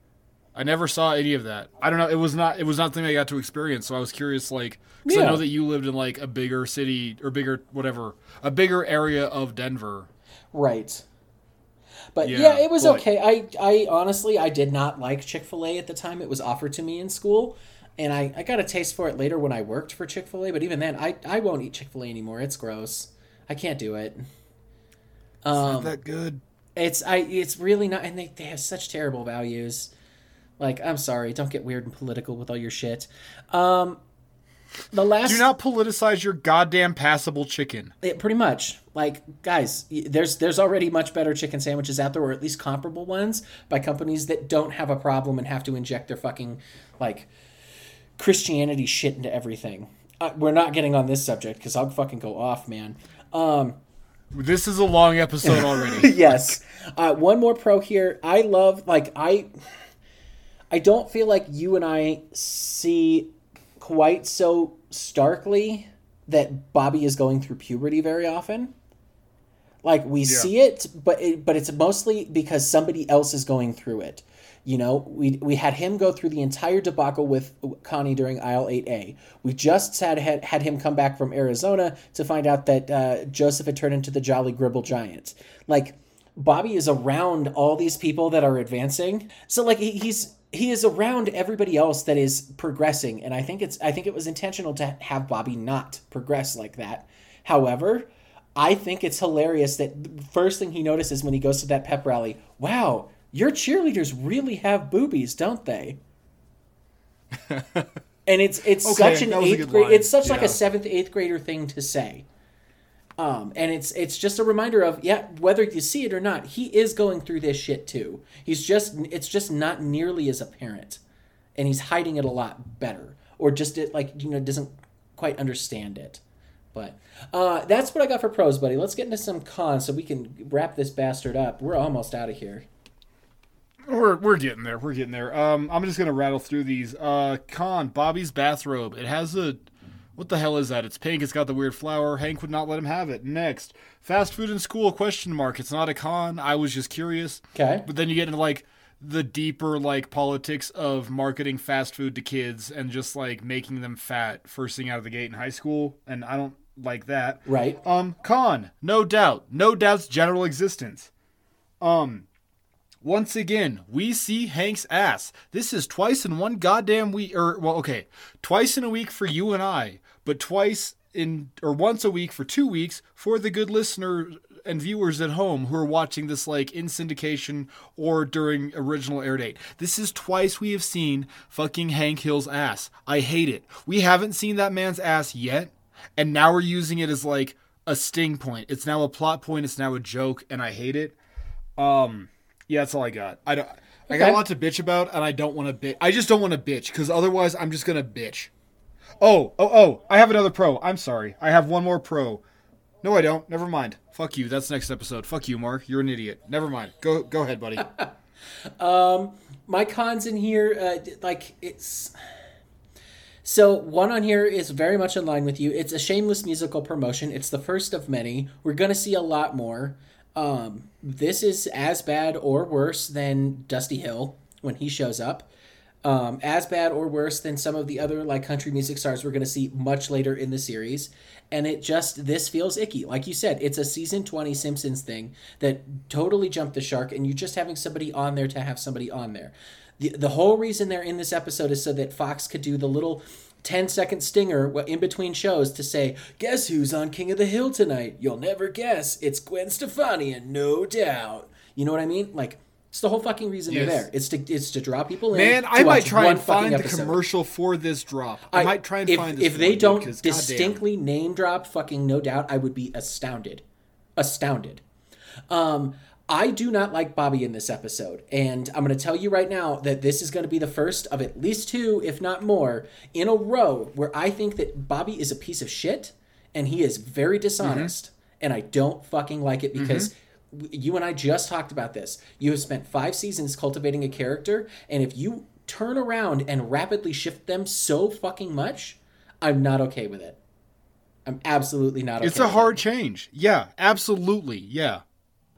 I never saw any of that. I don't know, it was not it was not something I got to experience, so I was curious like cuz I know that you lived in like a bigger city or bigger whatever, a bigger area of Denver. right? But yeah, Yeah, it was but- okay. I, I honestly, I did not like Chick Fil A at the time it was offered to me in school, and I, I got a taste for it later when I worked for Chick Fil A. But even then, I, I won't eat Chick Fil A anymore. It's gross. I can't do it. Um, not that good. It's I it's really not and they, they have such terrible values. Like, I'm sorry, don't get weird and political with all your shit. Um the last Do not politicize your goddamn passable chicken. it, pretty much. Like, guys, there's there's already much better chicken sandwiches out there, or at least comparable ones, by companies that don't have a problem and have to inject their fucking like Christianity shit into everything. Uh, we're not getting on this subject because I'll fucking go off, man. Um, This is a long episode already. yes. Uh, one more pro here. I love like I. I don't feel like you and I see quite so starkly that Bobby is going through puberty very often. Like we see it, but it, but it's mostly because somebody else is going through it. You know, we we had him go through the entire debacle with Connie during aisle 8A. We just had had, had him come back from Arizona to find out that uh, Joseph had turned into the Jolly Gribble Giant. Like Bobby is around all these people that are advancing. So like he, he's he is around everybody else that is progressing and I think it's I think it was intentional to have Bobby not progress like that. However, I think it's hilarious that the first thing he notices when he goes to that pep rally, wow, your cheerleaders really have boobies, don't they? and it's it's Okay, such an that was a eighth grade it's such like a seventh eighth grader thing to say. Um, and it's it's just a reminder of yeah, whether you see it or not, he is going through this shit too. He's just it's just not nearly as apparent, and he's hiding it a lot better, or just it like you know doesn't quite understand it. But uh, that's what I got for pros, buddy. Let's get into some cons so we can wrap this bastard up. We're almost out of here. We're we're getting there. We're getting there. Um, I'm just gonna rattle through these. Uh, con Bobby's bathrobe. It has a what the hell is that? It's pink. It's got the weird flower. Hank would not let him have it. Next, fast food in school? Question mark. It's not a con. I was just curious. Okay. But then you get into like the deeper like politics of marketing fast food to kids and just like making them fat first thing out of the gate in high school, and I don't like that. Right. Um, con, no doubt, no doubt's general existence. Um, once again, we see Hank's ass. This is twice in one goddamn week, or well, okay, twice in a week for you and I, but twice in or once a week for two weeks for the good listener and viewers at home who are watching this like in syndication or during original air date. This is twice we have seen fucking Hank Hill's ass. I hate it. We haven't seen that man's ass yet, and now we're using it as like a sting point. It's now a plot point. It's now a joke, and I hate it. Um, yeah, that's all I got. I don't. I got a lot to bitch about, and I don't want to bitch. I just don't want to bitch because otherwise, I'm just gonna bitch. Oh, oh, oh! I have another pro. I'm sorry. I have one more pro. No, I don't. Never mind. Fuck you. That's next episode. Fuck you, Mark. You're an idiot. Never mind. Go, go ahead, buddy. Um, my cons in here uh, like it's so one on here is very much in line with you it's a shameless musical promotion it's the first of many we're gonna see a lot more um, this is as bad or worse than dusty hill when he shows up um, as bad or worse than some of the other like country music stars we're going to see much later in the series. And it just this feels icky. Like you said it's a season 20 simpsons thing that totally jumped the shark and you're just having somebody on there to have somebody on there. The, the whole reason they're in this episode is so that fox could do the little 10 second stinger in between shows to say guess who's on king of the hill tonight? You'll never guess. It's gwen stefani and no doubt. You know what i mean? Like it's the whole fucking reason Yes. they're there. It's to it's to draw people in. Man, I might try and find the episode. commercial for this drop. I, might try and if, find this. if they don't 'cause goddamn. distinctly name drop fucking no doubt, I would be astounded, astounded. Um, I do not like Bobby in this episode, and I'm going to tell you right now that this is going to be the first of at least two, if not more, in a row where I think that Bobby is a piece of shit and he is very dishonest, Mm-hmm. and I don't fucking like it because. w- You and I just talked about this. You have spent five seasons cultivating a character, and if you turn around and rapidly shift them so fucking much, I'm not okay with it. I'm absolutely not okay. It's a hard change. Yeah, absolutely. Yeah.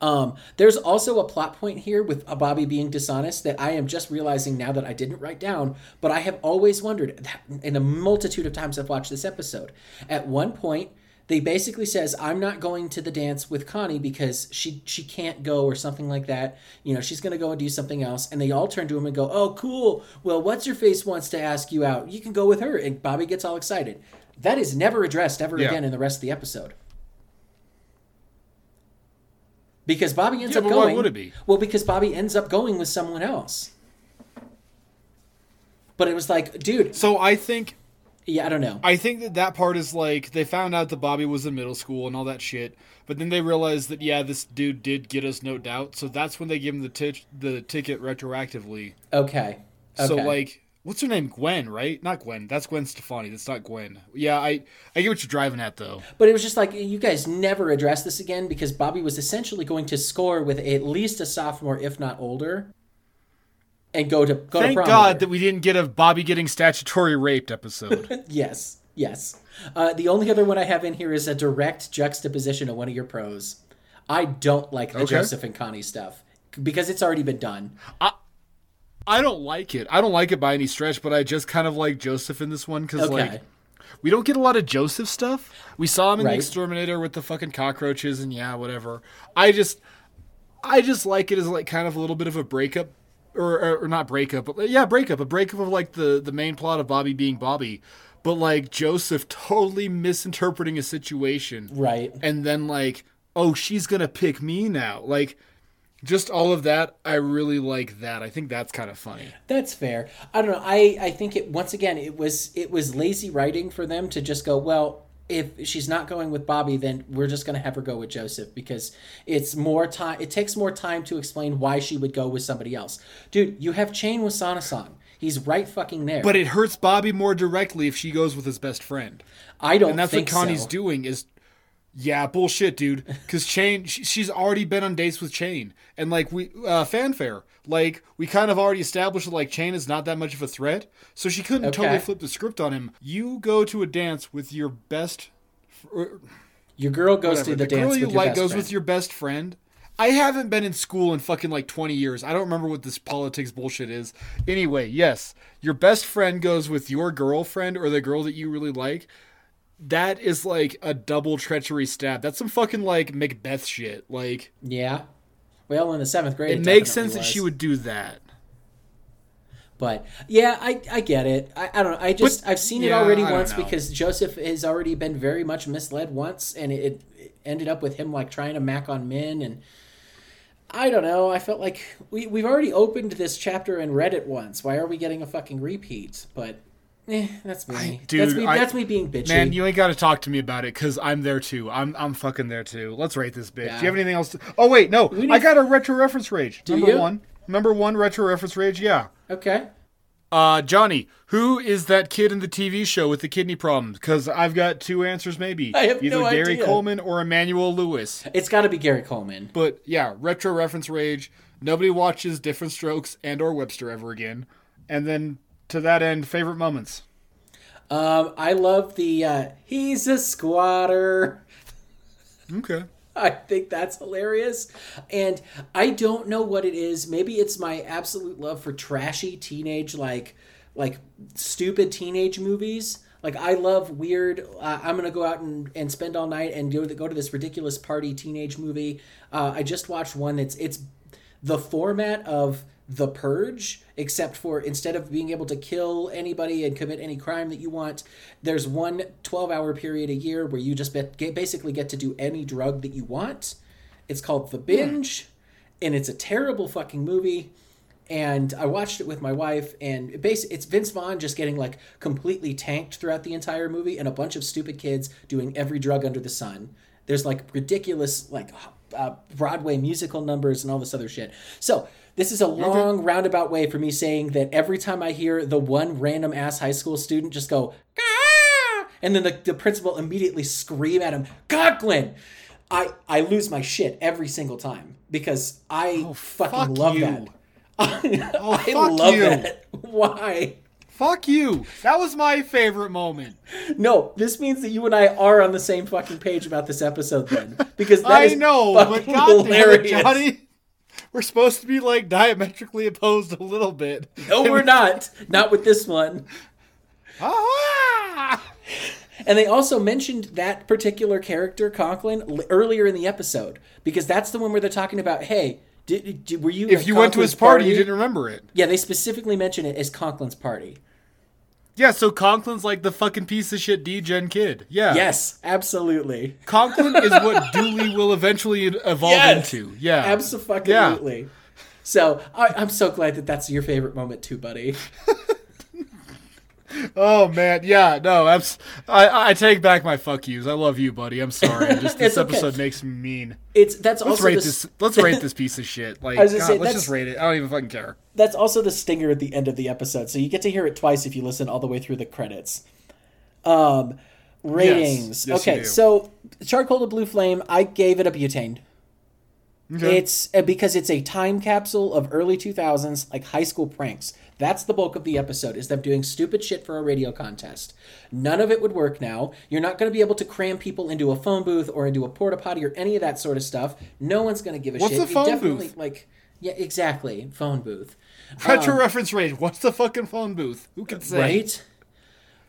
um, there's also a plot point here with Bobby being dishonest that I am just realizing now that I didn't write down, but I have always wondered that in a multitude of times I've watched this episode. At one point, they basically says, "I'm not going to the dance with Connie because she she can't go or something like that. You know, she's going to go and do something else." And they all turn to him and go, "Oh, cool. Well, what's your face wants to ask you out. You can go with her." And Bobby gets all excited. That is never addressed ever Yeah. again in the rest of the episode. Because Bobby ends Yeah, up but why would it be? Well, because Bobby ends up going with someone else. But it was like, dude, So I think yeah, I don't know. I think that that part is like they found out that Bobby was in middle school and all that shit, but then they realized that yeah, this dude did get us no doubt. So that's when they gave him the tit- the ticket retroactively. Okay. okay. So like, what's her name? Gwen, right? Not Gwen. That's Gwen Stefani. That's not Gwen. Yeah, I I get what you're driving at though. But it was just like you guys never addressed this again because Bobby was essentially going to score with at least a sophomore, if not older, and go to go to Thank prom God her. that we didn't get a Bobby getting statutory raped episode. Yes, yes. Uh, the only other one I have in here is a direct juxtaposition of one of your pros. I don't like the Okay. Joseph and Connie stuff because it's already been done. I don't like it. I don't like it by any stretch, but I just kind of like Joseph in this one because Okay. like we don't get a lot of Joseph stuff. We saw him in Right. the Exterminator with the fucking cockroaches and yeah, whatever. I just I just like it as like kind of a little bit of a breakup or, or, or not breakup, but yeah, breakup, a breakup of like the the main plot of Bobby being Bobby, but like Joseph totally misinterpreting a situation Right. and then like oh she's gonna pick me now like just all of that i really like that i think that's kind of funny That's fair. I don't know. I I think it once again it was it was lazy writing for them to just go well. If she's not going with Bobby, then we're just going to have her go with Joseph because it's more time. It takes more time to explain why she would go with somebody else. Dude, you have Chane Wassanasong. He's right fucking there. but it hurts bobby more directly if she goes with his best friend I don't and that's what connie's so. doing is yeah bullshit dude because chane she's already been on dates with chane and like we uh fanfare like we kind of already established that like chane is not that much of a threat so she couldn't Okay. totally flip the script on him you go to a dance with your best uh, Your girl goes Whatever. to the, the dance girl you with your like best goes friend. with your best friend. I haven't been in school in fucking like 20 years. I don't remember what this politics bullshit is. Anyway, yes, your best friend goes with your girlfriend or the girl that you really like. That is like a double treachery stab. That's some fucking like Macbeth shit. Like Yeah. Well, in the seventh grade, it makes definitely sense that she would do that. But yeah, I, I get it. I, I don't know. I just I've seen it already I once because Joseph has already been very much misled once, and it, it ended up with him like trying to mac on men, and I don't know. I felt like we we've already opened this chapter and read it once. Why are we getting a fucking repeat? But eh, that's me. dude, that's me. I- that's me being bitchy. Man, you ain't got to talk to me about it because I'm there too. I'm I'm fucking there too. Let's rate this bitch. Yeah. Do you have anything else? To... Oh wait, no, need- I got a retro reference rage. Do Number you? one, number one retro reference rage. Yeah. okay. Uh, Jonny, who is that kid in the TV show with the kidney problems? Because I've got two answers, maybe. I have Either no Gary idea. Coleman or Emmanuel Lewis. It's got to be Gary Coleman. But yeah, retro reference rage. Nobody watches Different Strokes and or Webster ever again. And then to that end, favorite moments. Um, I love the uh, he's a squatter. Okay. I think that's hilarious. And I don't know what it is. Maybe it's my absolute love for trashy teenage like like stupid teenage movies. Like I love weird. Uh, I'm gonna go out and, and spend all night and go to, go to this ridiculous party teenage movie. Uh, I just watched one that's it's the format of The Purge, except for instead of being able to kill anybody and commit any crime that you want, there's one 12 hour period a year where you just get, basically get to do any drug that you want. It's called The Binge, and it's a terrible fucking movie. And I watched it with my wife, and it it's Vince Vaughn just getting like completely tanked throughout the entire movie, and a bunch of stupid kids doing every drug under the sun. There's like ridiculous like uh, Broadway musical numbers and all this other shit. So this is a long roundabout way for me saying that every time I hear the one random ass high school student just go, "Ah!" and then the, the principal immediately scream at him, Conklin. I, I lose my shit every single time because I fucking fuck love you. that. I Oh, fuck love you. that. Why? Fuck you. That was my favorite moment. No, this means that you and I are on the same fucking page about this episode then. Because I know, but fucking goddamn it. Jonny. We're supposed to be like diametrically opposed a little bit. No, we're not. Not with this one. And they also mentioned that particular character, Conklin, l- earlier in the episode because that's the one where they're talking about, hey, did, did were you? If you went to his Conklin's party, you didn't remember it. Yeah, they specifically mention it as Conklin's party. Yeah, so Conklin's like the fucking piece of shit D-Gen kid. Yeah. Yes, absolutely. Conklin is what Dooley will eventually evolve Yes! into. Yeah. Absolutely. Yeah. So I, I'm so glad that that's your favorite moment too, buddy. Oh man, yeah, no, I I take back my fuck yous. I love you, buddy. I'm sorry. Just this okay. episode makes me mean. It's that's Let's also rate the, this. Let's rate this piece of shit. Like, God, say, let's just rate it. I don't even fucking care. that's also the stinger at the end of the episode. So you get to hear it twice if you listen all the way through the credits. Um, ratings. Yes, you okay, so charcoal to blue flame. I gave it a butane. Okay. It's uh, because it's a time capsule of early 2000s, like high school pranks. That's the bulk of the episode, is them doing stupid shit for a radio contest. None of it would work now. You're not going to be able to cram people into a phone booth or into a porta potty or any of that sort of stuff. No one's going to give a What's shit. a phone definitely, booth? Like, yeah, exactly. Phone booth. Retro reference rage. What's the fucking phone booth? Who can say? right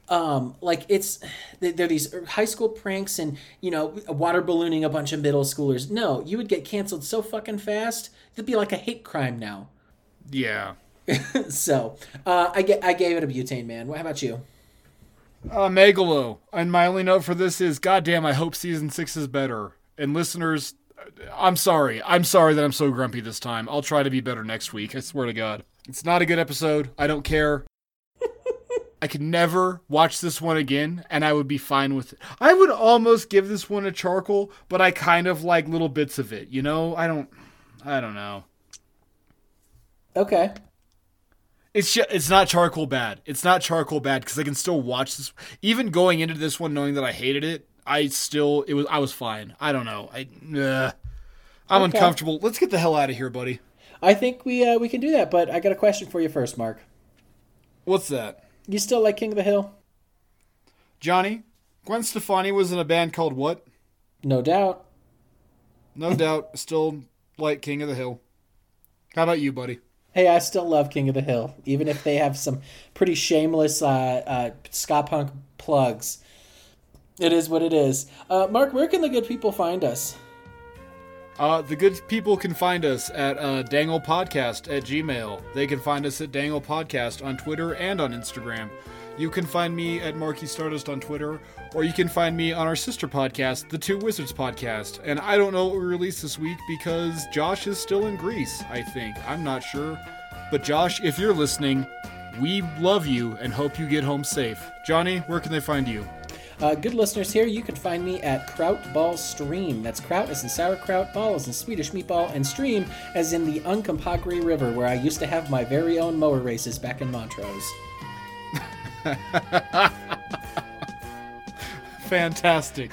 um like it's they're these high school pranks and you know water ballooning a bunch of middle schoolers no you would get canceled so fucking fast it'd be like a hate crime now Yeah. so uh i get i gave it a butane man how about you Uh, Megalo. And my only note for this is, goddamn, I hope season six is better. And listeners, I'm sorry. I'm sorry that I'm so grumpy this time. I'll try to be better next week. I swear to God. It's not a good episode. I don't care. I could never watch this one again, and I would be fine with it. I would almost give this one a charcoal, but I kind of like little bits of it. You know, I don't. I don't know. okay It's just, it's not charcoal bad. It's not charcoal bad because I can still watch this. Even going into this one knowing that I hated it, I still it was I was fine. I don't know. I uh, I'm Okay. uncomfortable. Let's get the hell out of here, buddy. i think we uh we can do that but i got a question for you first mark What's that, you still like king of the hill Jonny? Gwen Stefani was in a band called what? no doubt No doubt, still like King of the Hill. How about you, buddy? Hey, I still love King of the Hill, even if they have some pretty shameless uh, uh, ska punk plugs. It is what it is. Uh, Mark, where can the good people find us? Uh, the good people can find us at uh, Dangle Podcast at Gmail. They can find us at Dangle Podcast on Twitter and on Instagram. You can find me at Marky Stardust on Twitter, or you can find me on our sister podcast, the Two Wizards Podcast. And I don't know what we released this week because Josh is still in Greece, I think. I'm not sure. But Josh, if you're listening, we love you and hope you get home safe. Jonny, where can they find you? Uh, good listeners here, you can find me at Krautball Stream. That's kraut as in sauerkraut, ball as in Swedish meatball, and stream as in the Uncompahgre River, where I used to have my very own mower races back in Montrose. Fantastic.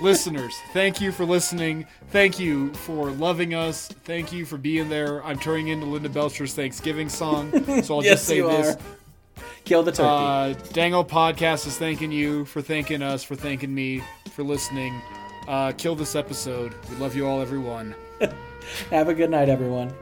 Listeners, thank you for listening. Thank you for loving us. Thank you for being there. I'm turning into Linda Belcher's Thanksgiving song. So I'll Yes, just say this. are. Kill the turkey. Uh, Dango Podcast is thanking you for thanking us, for thanking me, for listening. Uh, kill this episode. We love you all, everyone. have a good night, everyone.